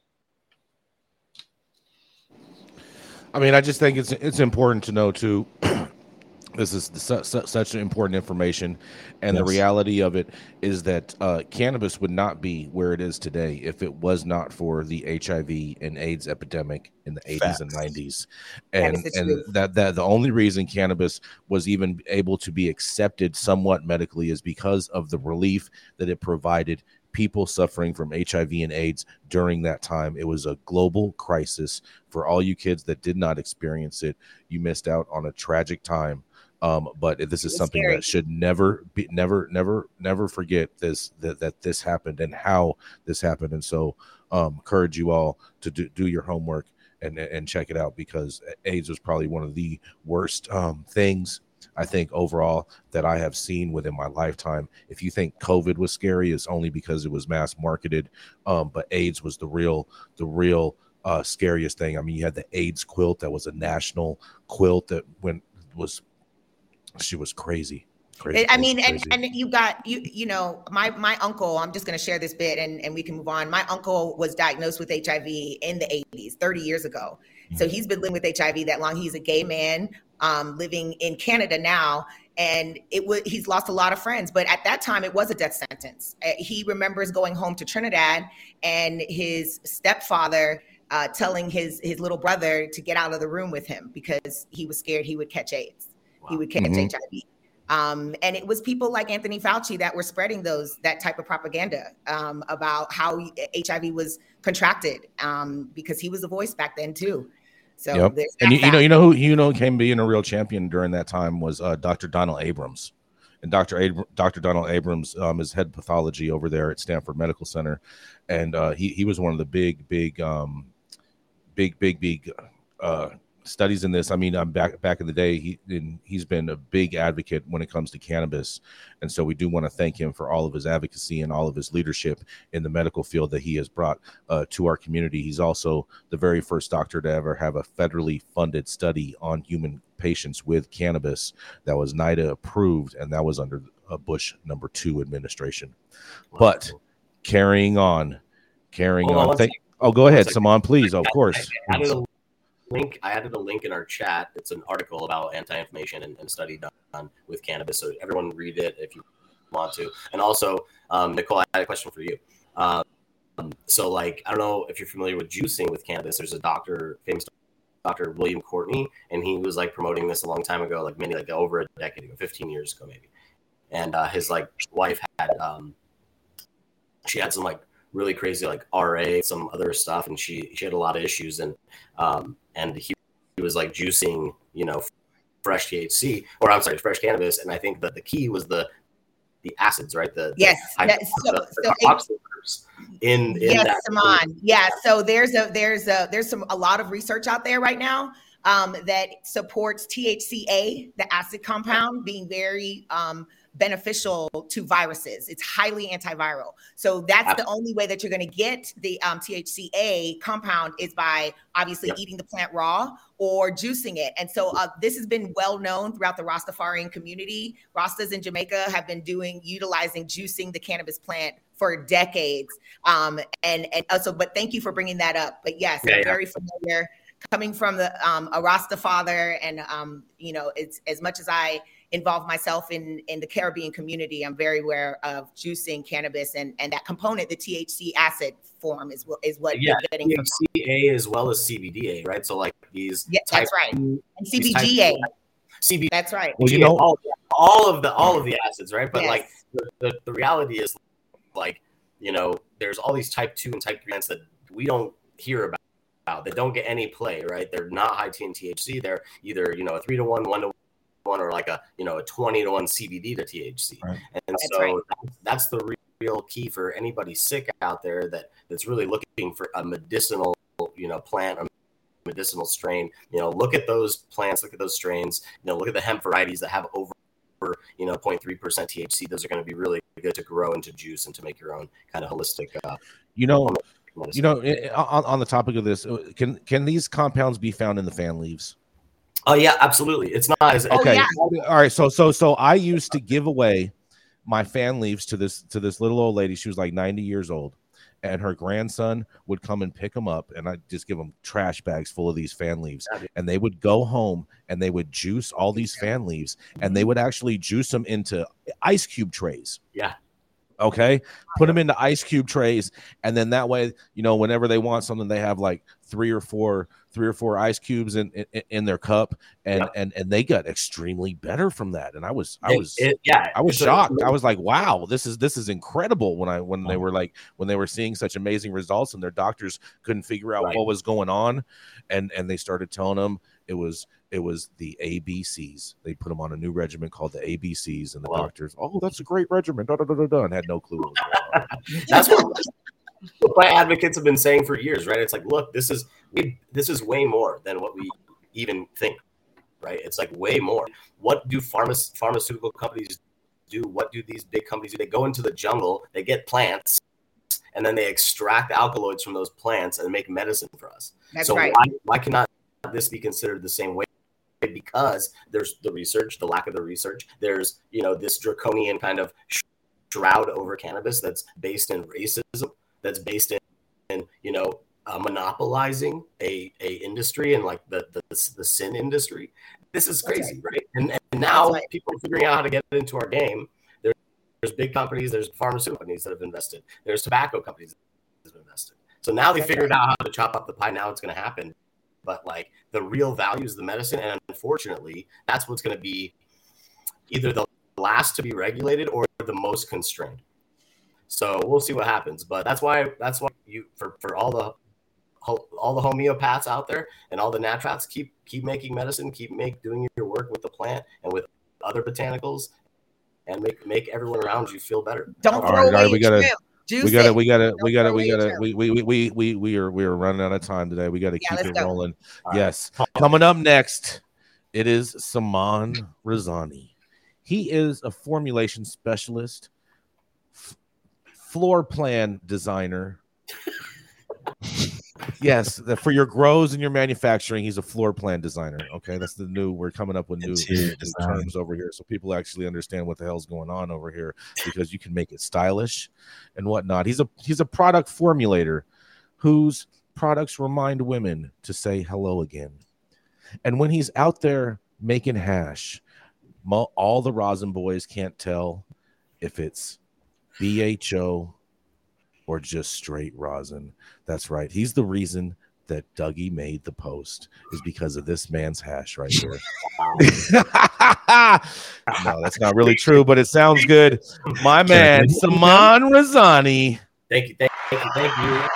I mean, I just think it's it's important to know too [clears throat] this is su- su- such important information. And the reality of it is that uh, cannabis would not be where it is today if it was not for the hiv and aids epidemic in the 80s and 90s and the and that that the only reason cannabis was even able to be accepted somewhat medically is because of the relief that it provided people suffering from hiv and aids during that time. It was a global crisis for all you kids that did not experience it. You missed out on a tragic time. Um, but this is something scary. that should never be never never never forget this that, that this happened and how this happened. And so um encourage you all to do, do your homework and and check it out because aids was probably one of the worst um things i think overall that i have seen within my lifetime if you think covid was scary it's only because it was mass marketed um but aids was the real the real uh scariest thing i mean you had the aids quilt that was a national quilt that went was she was crazy. crazy I crazy, mean, and, crazy. and you got you you know my my uncle. I'm just going to share this bit, and and we can move on. My uncle was diagnosed with HIV in the 80s, 30 years ago. So he's been living with HIV that long. He's a gay man um, living in Canada now, and it was he's lost a lot of friends. But at that time, it was a death sentence. Uh, he remembers going home to Trinidad, and his stepfather uh, telling his his little brother to get out of the room with him because he was scared he would catch AIDS. He would catch Mhm. HIV. Um, and it was people like Anthony Fauci that were spreading those that type of propaganda um, about how HIV was contracted um, because he was a voice back then too. So Yep. and you, you know, you know who you know came being a real champion during that time was uh, Dr. Donald Abrams, and Dr. Abr- Dr. Donald Abrams um, is head pathology over there at Stanford Medical Center, and uh, he he was one of the big big um, big big big uh, studies in this. I mean, I'm back back in the day. He he's been a big advocate when it comes to cannabis, and so we do want to thank him for all of his advocacy and all of his leadership in the medical field that he has brought uh, to our community. He's also the very first doctor to ever have a federally funded study on human patients with cannabis that was NIDA approved, and that was under a Bush number two administration. But carrying on, carrying Hold on on. Thank, oh, go ahead. Simon, please. Of course. Link. I added a link in our chat. It's an article about anti-inflammation and, and study done with cannabis. So everyone read it if you want to. And also, um, Nicole, I had a question for you. Um, so, like, I don't know if you're familiar with juicing with cannabis. There's a doctor, famous Dr. William Courtney, and he was like promoting this a long time ago, like many, like over a decade ago, 15 years ago, maybe. And uh, his like wife had, um, she had some like really crazy like RA, some other stuff, and she she had a lot of issues, and um, and he, he was like juicing, you know, fresh THC, or I'm sorry, fresh cannabis, and I think that the key was the the acids, right? The the Yes, hyd- that- so- the- the so it- in in yes. Yeah. So there's a there's a there's some a lot of research out there right now um, that supports THCA, the acid compound, being very um, beneficial to viruses. It's highly antiviral. So that's the only way that you're going to get the um, THCA compound is by obviously Yep. eating the plant raw or juicing it. And so uh, this has been well known throughout the Rastafarian community. Rastas in Jamaica have been doing utilizing juicing the cannabis plant for decades. Um, and and also, but thank you for bringing that up. But yes, yeah. very familiar coming from the um, a Rasta father, and um, you know, it's as much as I involve myself in in the Caribbean community, I'm very aware of juicing cannabis and and that component, the THC acid form, is what is what Yeah, you're getting from. As well as CBDA, right? So like these. Yeah, that's right. two- And CBGA, two- CBD. that's right. Well, you know- all, all of the all of the acids, right? But Yes. like the, the, the reality is like, you know, there's all these type two and type three plants that we don't hear about. That don't get any play, right? They're not high T in THC. They're either, you know, a three to one, one to one, or like a, you know, a 20 to one CBD to THC. Right. And That's so right. that's, that's the real key for anybody sick out there that that's really looking for a medicinal, you know, plant, a medicinal strain. You know, look at those plants, look at those strains. You know, look at the hemp varieties that have over, you know, 0.3 percent THC. Those are going to be really good to grow into juice and to make your own kind of holistic. Uh, You know, medicine. you know, i- i- on, on the topic of this, uh, can can these compounds be found in the fan leaves? Oh yeah, absolutely. It's not as Oh, Okay. yeah. All right. So so so I used to give away my fan leaves to this to this little old lady. She was like 90 years old. and her grandson would come and pick them up, and I just give them trash bags full of these fan leaves, and they would go home and they would juice all these fan leaves, and they would actually juice them into ice cube trays. Yeah. Okay, put them into ice cube trays, and then that way, you know, whenever they want something, they have like three or four, three or four ice cubes in in, in their cup, and Yeah. and and they got extremely better from that. And I was, I It- was, it- yeah, I was shocked. I was like, wow, this is this is incredible. When I when they were like when they were seeing such amazing results, and their doctors couldn't figure out Right. what was going on, and and they started telling them it was it was the ABCs. They put them on a new regimen called the ABCs, and the Wow. doctors, oh, that's a great regimen, da da da da da, and had no clue. What was going on. [laughs] That's what what [laughs] my advocates have been saying for years, right? It's like, look, this is we, this is way more than what we even think, right? It's like way more. What do pharma, pharmaceutical companies do? What do these big companies do? They go into the jungle, they get plants, and then they extract alkaloids from those plants and make medicine for us. That's so right. why, why cannot this be considered the same way? Because there's the research, the lack of the research. There's you know this draconian kind of shroud over cannabis that's based in racism, that's based in, in you know uh, monopolizing a, a industry and like the, the the sin industry. This is crazy, right? And, and now right. people are figuring out how to get into our game. There, there's big companies, there's pharmaceutical companies that have invested, there's tobacco companies that have invested. So now they That's figured right. out how to chop up the pie. Now it's going to happen. But like the real value is the medicine, and unfortunately, that's what's going to be either the last to be regulated or the most constrained. So we'll see what happens. But that's why that's why you for for all the all the homeopaths out there and all the naturopaths keep keep making medicine, keep make doing your work with the plant and with other botanicals, and make make everyone around you feel better. Don't All throw right, away we gotta- trim. We got to it. we got to we got to we got your to we we we we we are we are running out of time today. We got to Yeah, keep it go. rolling. All right. Yes. Coming up next, it is Saman Razani. He is a formulation specialist, f- floor plan designer. yes, the- for your grows and your manufacturing, he's a floor plan designer. Okay, that's the new. We're coming up with new, new terms over here, so people actually understand what the hell's going on over here because you can make it stylish and whatnot. He's a he's a product formulator whose products remind women to say hello again. And when he's out there making hash, all the rosin boys can't tell if it's BHO or just straight rosin. That's right. He's the reason that Dougie made the post is because of this man's hash right here. [laughs] no, that's not really true, but it sounds good. My man, Saman Razani. Thank you, thank you, thank you.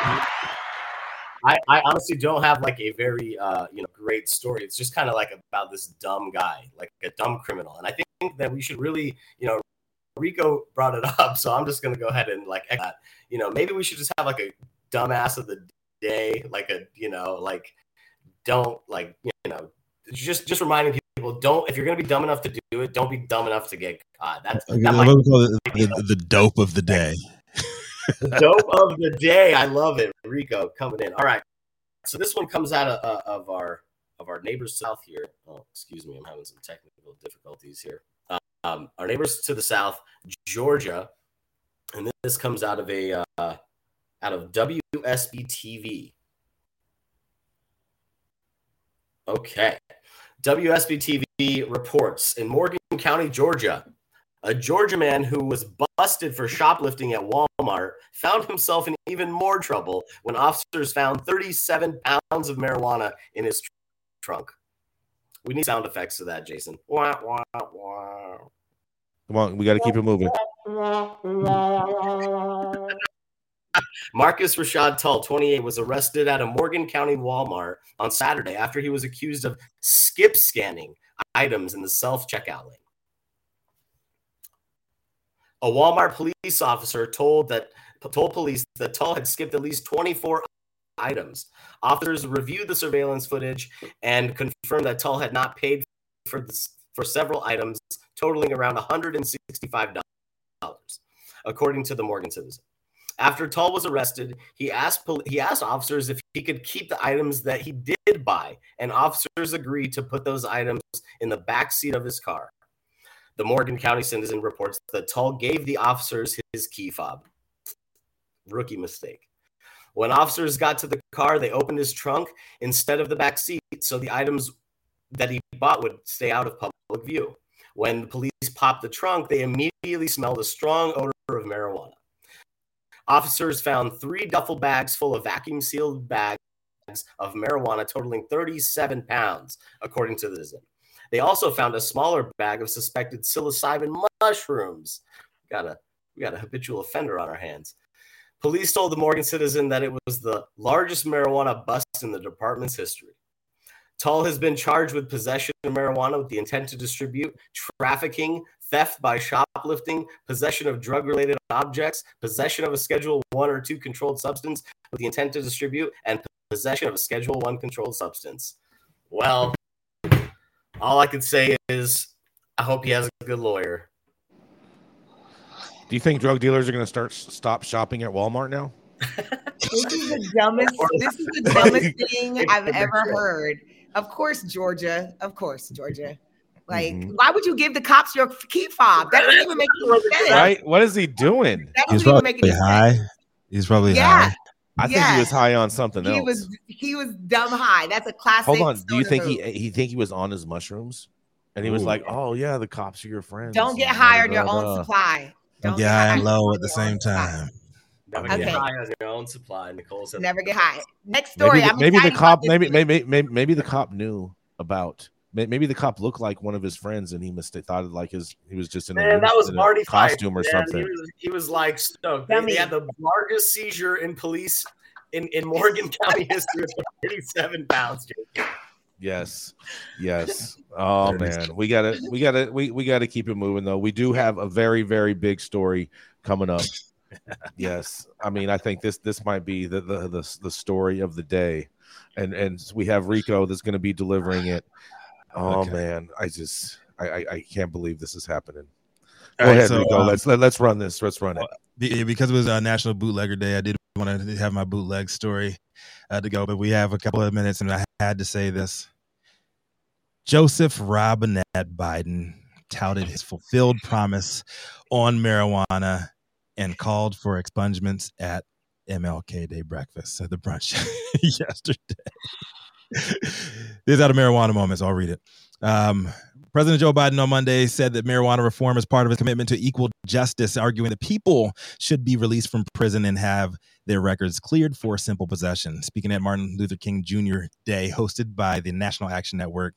I, I honestly don't have like a very uh, you know great story. It's just kind of like about this dumb guy, like a dumb criminal. And I think that we should really, you know, Rico brought it [laughs] up, so I'm just gonna go ahead and like that. You know, maybe we should just have like a dumbass of the day, like a you know, like don't like you know, just just reminding people don't if you're gonna be dumb enough to do it, don't be dumb enough to get caught. That's that what might call it the, the, the dope of the day. dope of the day. I love it, Rico coming in. All right, so this one comes out of, uh, of our of our neighbors south here. Oh, excuse me, I'm having some technical difficulties here. Um, our neighbors to the south, Georgia, and this comes out of a uh, out of WSB TV. Okay, WSB TV reports in Morgan County, Georgia. A Georgia man who was busted for shoplifting at Walmart found himself in even more trouble when officers found 37 pounds of marijuana in his tr- trunk. We need sound effects to that, Jason. Wah, wah, wah. Come on, we got to keep it moving. [laughs] Marcus Rashad Tull, 28, was arrested at a Morgan County Walmart on Saturday after he was accused of skip scanning items in the self checkout lane. A Walmart police officer told that told police that Tull had skipped at least 24 items. Officers reviewed the surveillance footage and confirmed that Tull had not paid for this, for several items, totaling around $165, according to the Morgan Citizen. After Tull was arrested, he asked he asked officers if he could keep the items that he did buy, and officers agreed to put those items in the back seat of his car. The Morgan County Citizen reports that Tull gave the officers his key fob. Rookie mistake. When officers got to the car, they opened his trunk instead of the back seat, so the items that he bought would stay out of public view. When the police popped the trunk, they immediately smelled a strong odor of marijuana. Officers found three duffel bags full of vacuum sealed bags of marijuana totaling 37 pounds, according to the citizen. They also found a smaller bag of suspected psilocybin mushrooms. We Got a we got a habitual offender on our hands. Police told the Morgan Citizen that it was the largest marijuana bust in the department's history. Tull has been charged with possession of marijuana with the intent to distribute, trafficking, theft by shoplifting, possession of drug-related objects, possession of a Schedule One or Two controlled substance with the intent to distribute, and possession of a Schedule One controlled substance. Well, all I can say is I hope he has a good lawyer. Do you think drug dealers are going to start stop shopping at Walmart now? [laughs] this is the dumbest. This is the dumbest [laughs] thing I've ever heard. Of course, Georgia. Of course, Georgia. Like, mm-hmm. why would you give the cops your key fob? That doesn't even make any sense. Right? What is he doing? That He's probably high. Sense. He's probably yeah. high. I think he was high on something he else. was he was dumb high. That's a classic. Hold on. Do you think move. he he think he was on his mushrooms? And he was like, "Oh yeah, the cops are your friends." Don't get high on your own supply. Don't get high and low at the same time. Never okay. get high on your own supply. Nicole said. Never get high. Next story. Maybe the, maybe the cop. Maybe, maybe maybe maybe the cop knew about. Maybe the cop looked like one of his friends, and he must have thought it like his he was just in man, a, that was Marty costume Fife, or man. something. He was, he was like stoked. They, they had the largest seizure in police in, in Morgan [laughs] County history of 37 pounds. Yes, yes. [laughs] Oh man, we gotta, we gotta, we we gotta keep it moving though. We do have a very, very big story coming up. Yes, I mean, I think this this might be the the the, the story of the day, and and we have Rico that's going to be delivering it. Oh okay. man, I just I, I, I can't believe this is happening. Go right, ahead, so, Rico. Um, let's let, us let us run this. Let's run it. Because it was uh, National Bootlegger Day, I did want to have my bootleg story uh, to go, but we have a couple of minutes, and I had to say this. Joseph Robinette Biden touted his fulfilled promise on marijuana and called for expungements at MLK Day breakfast at the brunch [laughs] yesterday. These are the marijuana moments. I'll read it. Um, President Joe Biden on Monday said that marijuana reform is part of his commitment to equal justice, arguing that people should be released from prison and have their records cleared for simple possession. Speaking at Martin Luther King Jr. Day, hosted by the National Action Network,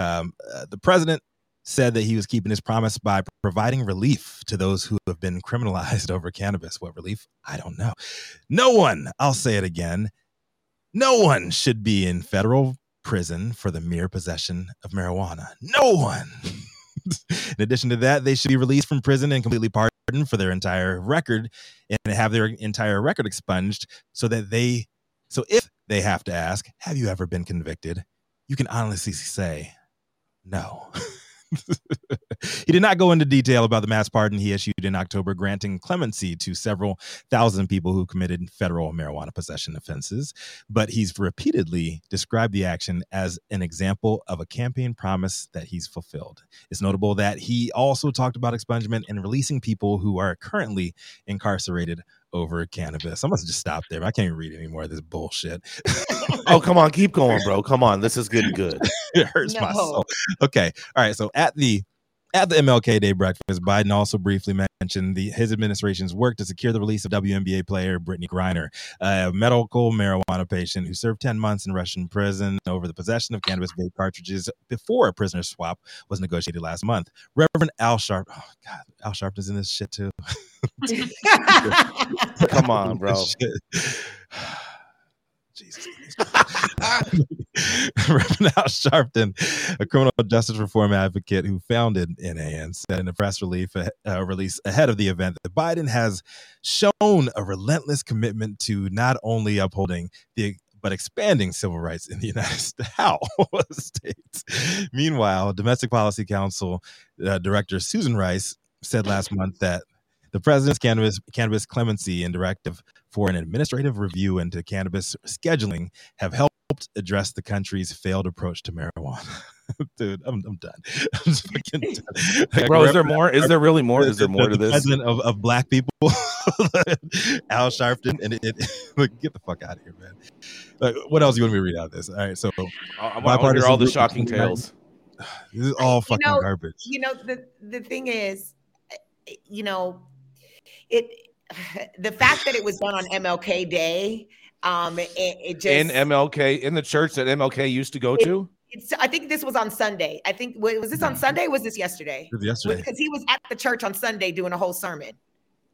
um, uh, the president said that he was keeping his promise by providing relief to those who have been criminalized [laughs] over cannabis. What relief? I don't know. No one, I'll say it again, no one should be in federal prison for the mere possession of marijuana. No one. [laughs] in addition to that, they should be released from prison and completely pardoned for their entire record and have their entire record expunged so that they, so if they have to ask, have you ever been convicted? You can honestly say, no. [laughs] he did not go into detail about the mass pardon he issued in October, granting clemency to several thousand people who committed federal marijuana possession offenses. But he's repeatedly described the action as an example of a campaign promise that he's fulfilled. It's notable that he also talked about expungement and releasing people who are currently incarcerated over cannabis. I must just stop there. I can't even read any more of this bullshit. oh, come on, [laughs] keep going, bro. Come on, this is getting good. it hurts no. my soul. Okay, all right. So at the at the MLK Day breakfast, Biden also briefly mentioned the, his administration's work to secure the release of WNBA player Brittney Griner, a medical marijuana patient who served 10 months in Russian prison over the possession of cannabis vape cartridges before a prisoner swap was negotiated last month. Reverend Al Sharp, oh God, Al Sharpton's in this shit too. [laughs] [laughs] Come on, bro. [laughs] Jesus. [laughs] Reverend Sharpton, a criminal justice reform advocate who founded NAN, said in a press release, uh, release ahead of the event that Biden has shown a relentless commitment to not only upholding the but expanding civil rights in the United [laughs] [laughs] States. Meanwhile, Domestic Policy Council uh, Director Susan Rice said last month that the president's cannabis cannabis clemency and directive for an administrative review into cannabis scheduling have helped address the country's failed approach to marijuana. [laughs] dude, I'm, I'm done. [laughs] I'm just fucking done. Hey, bro, is there more? Is there really more? The- Is there the- more to the this? President of, of black people, [laughs] Al Sharpton, and it, it like, get the fuck out of here, man. Like, what else you want me to read out of this? All right, so I, I want to hear all the shocking tales. [sighs] this is all You fucking know, garbage. You know, the the thing is, you know, it [laughs] the fact that it was done on MLK Day, um, it, it just In MLK, in the church that MLK used to go to. it's, I think this was on Sunday. I think was this on Sunday? Or was this yesterday? Yesterday. Because he was at the church on Sunday doing a whole sermon.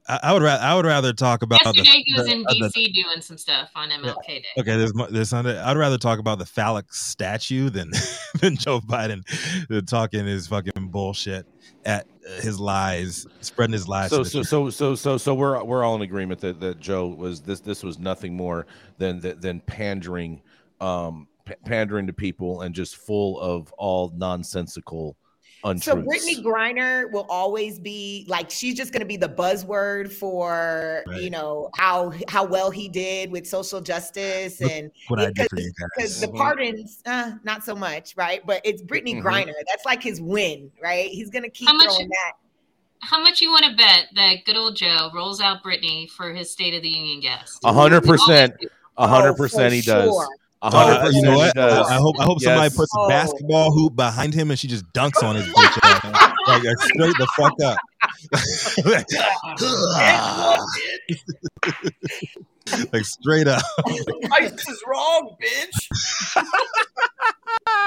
I, I would rather I would rather talk about the, Yesterday he was the- in uh, the- DC doing some stuff on MLK Day. Okay, this mo- this Sunday, I'd rather talk about the phallic statue than [laughs] than Joe Biden uh, talking his fucking bullshit at uh, his lies, spreading his lies. So so so so so so we're we're all in agreement that that Joe was this this was nothing more than than, than pandering um pa- pandering to people and just full of all nonsensical untruths. So Brittney Griner will always be like she's just going to be the buzzword for Right. you know how how well he did with social justice Look and what I did for you because guys. the Mhm. pardons uh, not so much right but it's Brittney Mhm. Griner that's like his win right he's going to keep How much- that How much you want to bet that good old Joe rolls out Brittney for his State of the Union guest? A hundred percent, Always do. a hundred Oh, for percent, he does. sure. A hundred Uh, you know what? does. I hope I hope somebody Yes. puts a Oh. basketball hoop behind him and she just dunks on his bitch ass. [laughs] like like, straight the fuck up. [laughs] like straight up. Ice is wrong, bitch. [laughs]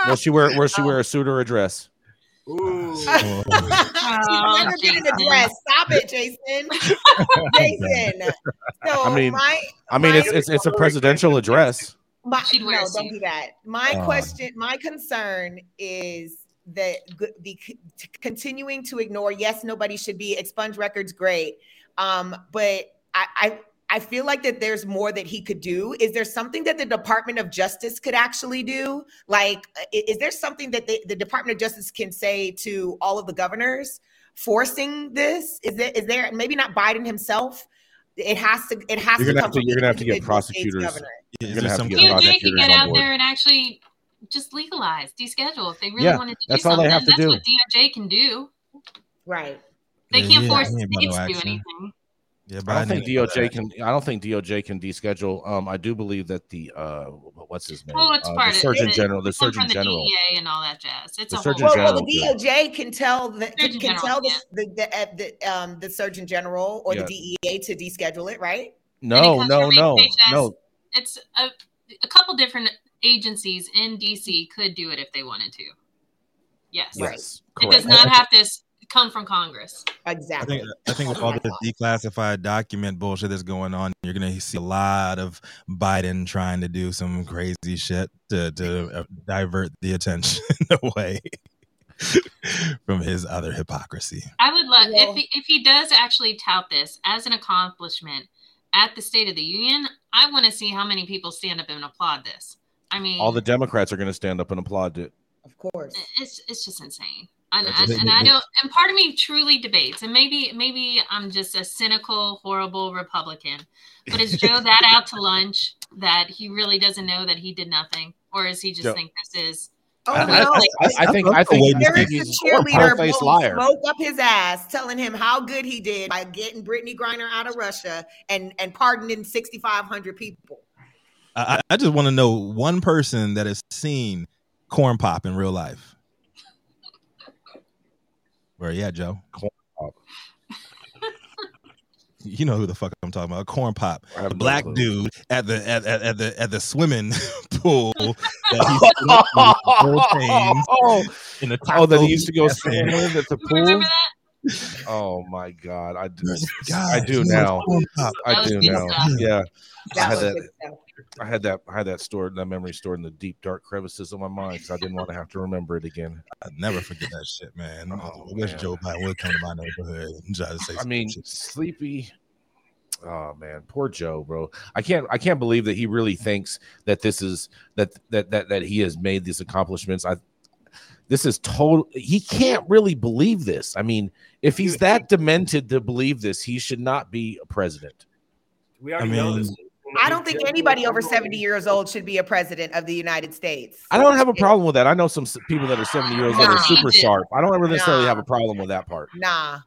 Will she wear? Will she wear a suit or a dress? Ooh. She's never getting a dress. Stop it, Jason. Jason. So I mean, my I mean, it's it's it's a presidential address. My, She'd wear no, a don't do that. My Uh. question, my concern is that g- the c- t- continuing to ignore. Yes, nobody should be expunge records. Great, um, but I, I I feel like that there's more that he could do. Is there something that the Department of Justice could actually do? Like, is there something that the, the Department of Justice can say to all of the governors forcing this? Is there is there maybe not Biden himself? It has to. It has You're to gonna come have to- from you're gonna have to get prosecutors. governor. Is gonna there have to get kind of- DOJ prosecutors can get out there and actually just legalize, deschedule if they really Yeah, wanted to that's do all they something. have to that's do. what DOJ can do. Right. They Yeah, can't yeah, force I states to do anything. Yeah, but I don't think Biden ain't DOJ can. I don't think DOJ can deschedule. Um, I do believe that the uh, what's his name? Well, it's Uh, part the of Surgeon it. General. The It Surgeon from the General. DEA and all that jazz. It's The a Surgeon whole. Well, well, the DOJ can tell the can, Surgeon can General, tell the yeah. the, the, uh, the um the Surgeon General or Yeah. the DEA to deschedule it, right? No, comes no, no, HHS. no. It's a, a couple different agencies in DC could do it if they wanted to. Yes. Right. Yes, It does not have to s- come from Congress. I Exactly. think I think with all what I the declassified document bullshit that's going on, you're gonna see a lot of Biden trying to do some crazy shit to to uh, divert the attention [laughs] away from his other hypocrisy. I would love Well- if he, if he does actually tout this as an accomplishment at the State of the Union. I want to see how many people stand up and applaud this. I mean, All the Democrats are going to stand up and applaud it. Of course. it's it's just insane. And, and, and I don't. And part of me truly debates, and maybe maybe I'm just a cynical, horrible Republican. But is Joe that [laughs] out to lunch that he really doesn't know that he did nothing, or is he just Joe- think this is? Oh I, no. I- I- I think I think, I think is he's a a cheerleader face liar. smoke up his ass, telling him how good he did by getting Brittney Griner out of Russia and and pardoning 6,500 people. I, I just want to know one person that has seen corn pop in real life. Where you at, Joe? Corn Pop. [laughs] You know who the fuck I'm talking about? Corn pop. I The black clue. dude at the at, at, at the at the swimming [laughs] pool that he [laughs] stood the gold chains oh, in the oh, that he used to go cafe. swimming with at the pool. Oh my god, I oh do. God, I do now. corn pop. That I do now. stuff. Yeah, I had that. Good stuff. I had that. I had that stored. That memory stored in the deep dark crevices of my mind because I didn't want to have to remember it again. I never forget that shit, man. Oh, I wish man. Joe Biden would come to my neighborhood and try to say. I mean, shit. sleepy. Oh man, poor Joe, bro. I can't. I can't believe that he really thinks that this is that that that that he has made these accomplishments. I. This is total. He can't really believe this. I mean, if he's that demented to believe this, he should not be a president. We already know this. Mean- I don't think anybody over 70 years old should be a president of the United States. I don't have a problem with that. I know some people that are 70 years old Nah. are super sharp. I don't ever necessarily Nah. have a problem with that part. Nah.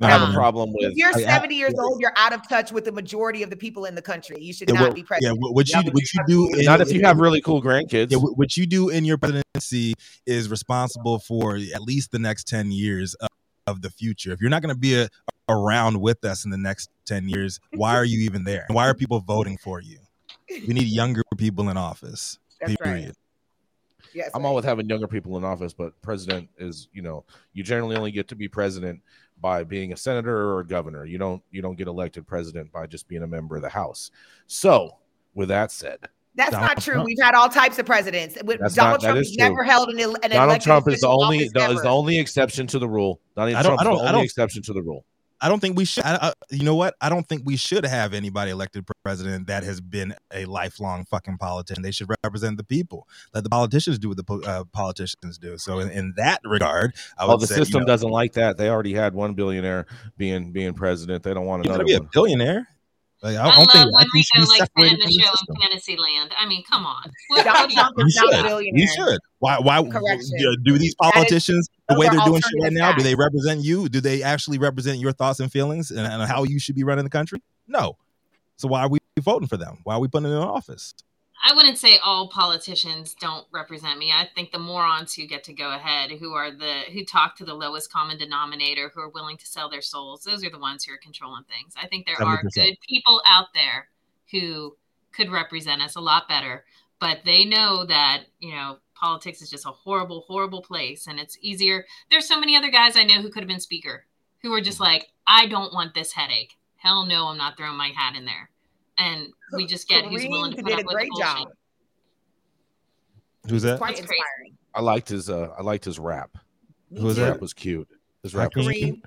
I have a problem with If you're I- I- 70 years old, you're out of touch with the majority of the people in the country. You should Yeah, not what, be yeah, president. what, what you Yeah, what you you do in, not if you have really cool grandkids. yeah, what what you do in your presidency is responsible for at least the next 10 years of, of the future. If you're not going to be a, around with us in the next 10 years, why are you [laughs] even there? Why are people voting for you? We need younger people in office. That's right. Yes, I'm right. all with having younger people in office, but president is, you know, you generally only get to be president by being a senator or a governor. You don't you don't get elected president by just being a member of the House. So, with that said, That's Donald not true. Trump. We've had all types of presidents. That's Donald not- Trump is has true. never held an, an Donald elected Trump is the only office is the only exception to the rule. Donald Trump is the only exception to the rule. I don't think we should. I, I, you know what? I don't think we should have anybody elected president that has been a lifelong fucking politician. They should represent the people. Let the politicians do what the po- uh, politicians do. So, in, in that regard, I would Oh, the say, you system know, doesn't like that. They already had one billionaire being being president. They don't want another be a billionaire. Like, I I, don't love think when think you should Rico be likes to separated end the from the show in fantasy land. I mean, come on. [laughs] What, what you- You is not a should. billionaire. You should. Why? Why Correction. do, do these That is- politicians, the way they're doing shit right alternative now, do they represent you? Do they actually represent your thoughts and feelings and, and how you should be running the country? No. So why are we voting for them? Why are we putting them in office? I wouldn't say all politicians don't represent me. I think the morons who get to go ahead, who are the who talk to the lowest common denominator, who are willing to sell their souls, those are the ones who are controlling things. I think there are 70%. good people out there who could represent us a lot better, but they know that, you know, politics is just a horrible, horrible place and it's easier. There's so many other guys I know who could have been speaker who are just mm-hmm. like, I don't want this headache. Hell no, I'm not throwing my hat in there. And we just get who's willing to Kareem put did up a with great the job. Who's that? Quite That's crazy. inspiring. I liked his uh I liked his rap. Me Who was His rap was cute. His rap was cute.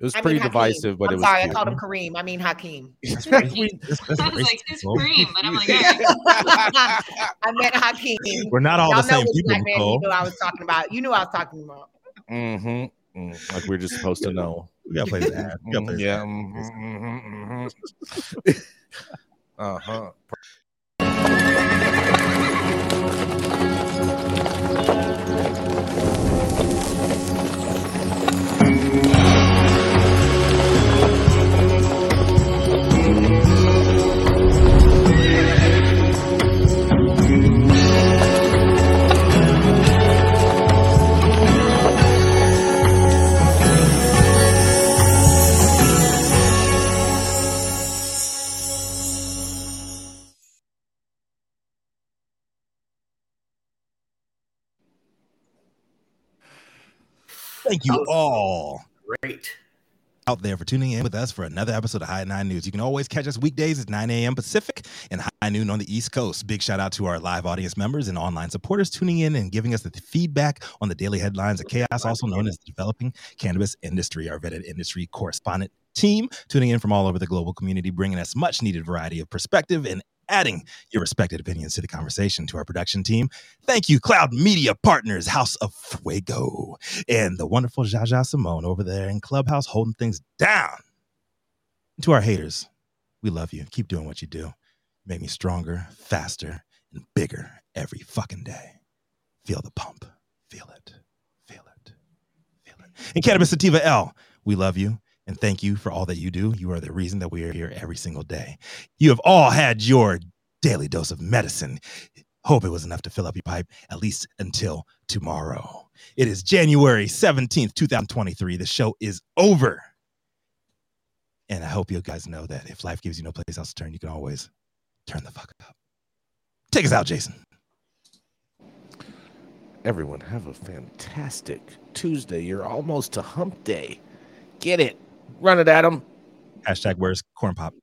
It was I mean pretty Hakeem. divisive, but I'm it was sorry, cute. I called him Kareem. I mean Hakeem. [laughs] That's [laughs] I racist. was like, who's Kareem? But I'm like, all right. [laughs] I meant Hakeem. We're not all Y'all the same which people, black man you Nicole. knew I was talking about. You knew I was talking about. Mm-hmm. Mm, like we're just supposed to know. We gotta play this ad. Gotta play Mm, this yeah. ad. Mm-hmm, mm-hmm. uh-huh. Thank you all Great. out there for tuning in with us for another episode of High Nine News. You can always catch us weekdays at 9 a.m. Pacific and high noon on the East Coast. Big shout out to our live audience members and online supporters tuning in and giving us the feedback on the daily headlines of chaos, also known as the developing cannabis industry. Our vetted industry correspondent team tuning in from all over the global community, bringing us much needed variety of perspective and adding your respected opinions to the conversation to our production team. Thank you, Cloud Media Partners, House of Fuego, and the wonderful Jaja Simone over there in Clubhouse holding things down. To our haters, we love you. Keep doing what you do. Make me stronger, faster, and bigger every fucking day. Feel the pump. Feel it. Feel it. Feel it. And Cannabis Sativa L, we love you. And thank you for all that you do. You are the reason that we are here every single day. You have all had your daily dose of medicine. Hope it was enough to fill up your pipe, at least until tomorrow. It is January 17th, 2023. The show is over. And I hope you guys know that if life gives you no place else to turn, you can always turn the fuck up. Take us out, Jason. Everyone have a fantastic Tuesday. You're almost to hump day. Get it. Run it, Adam. Hashtag where's corn pop?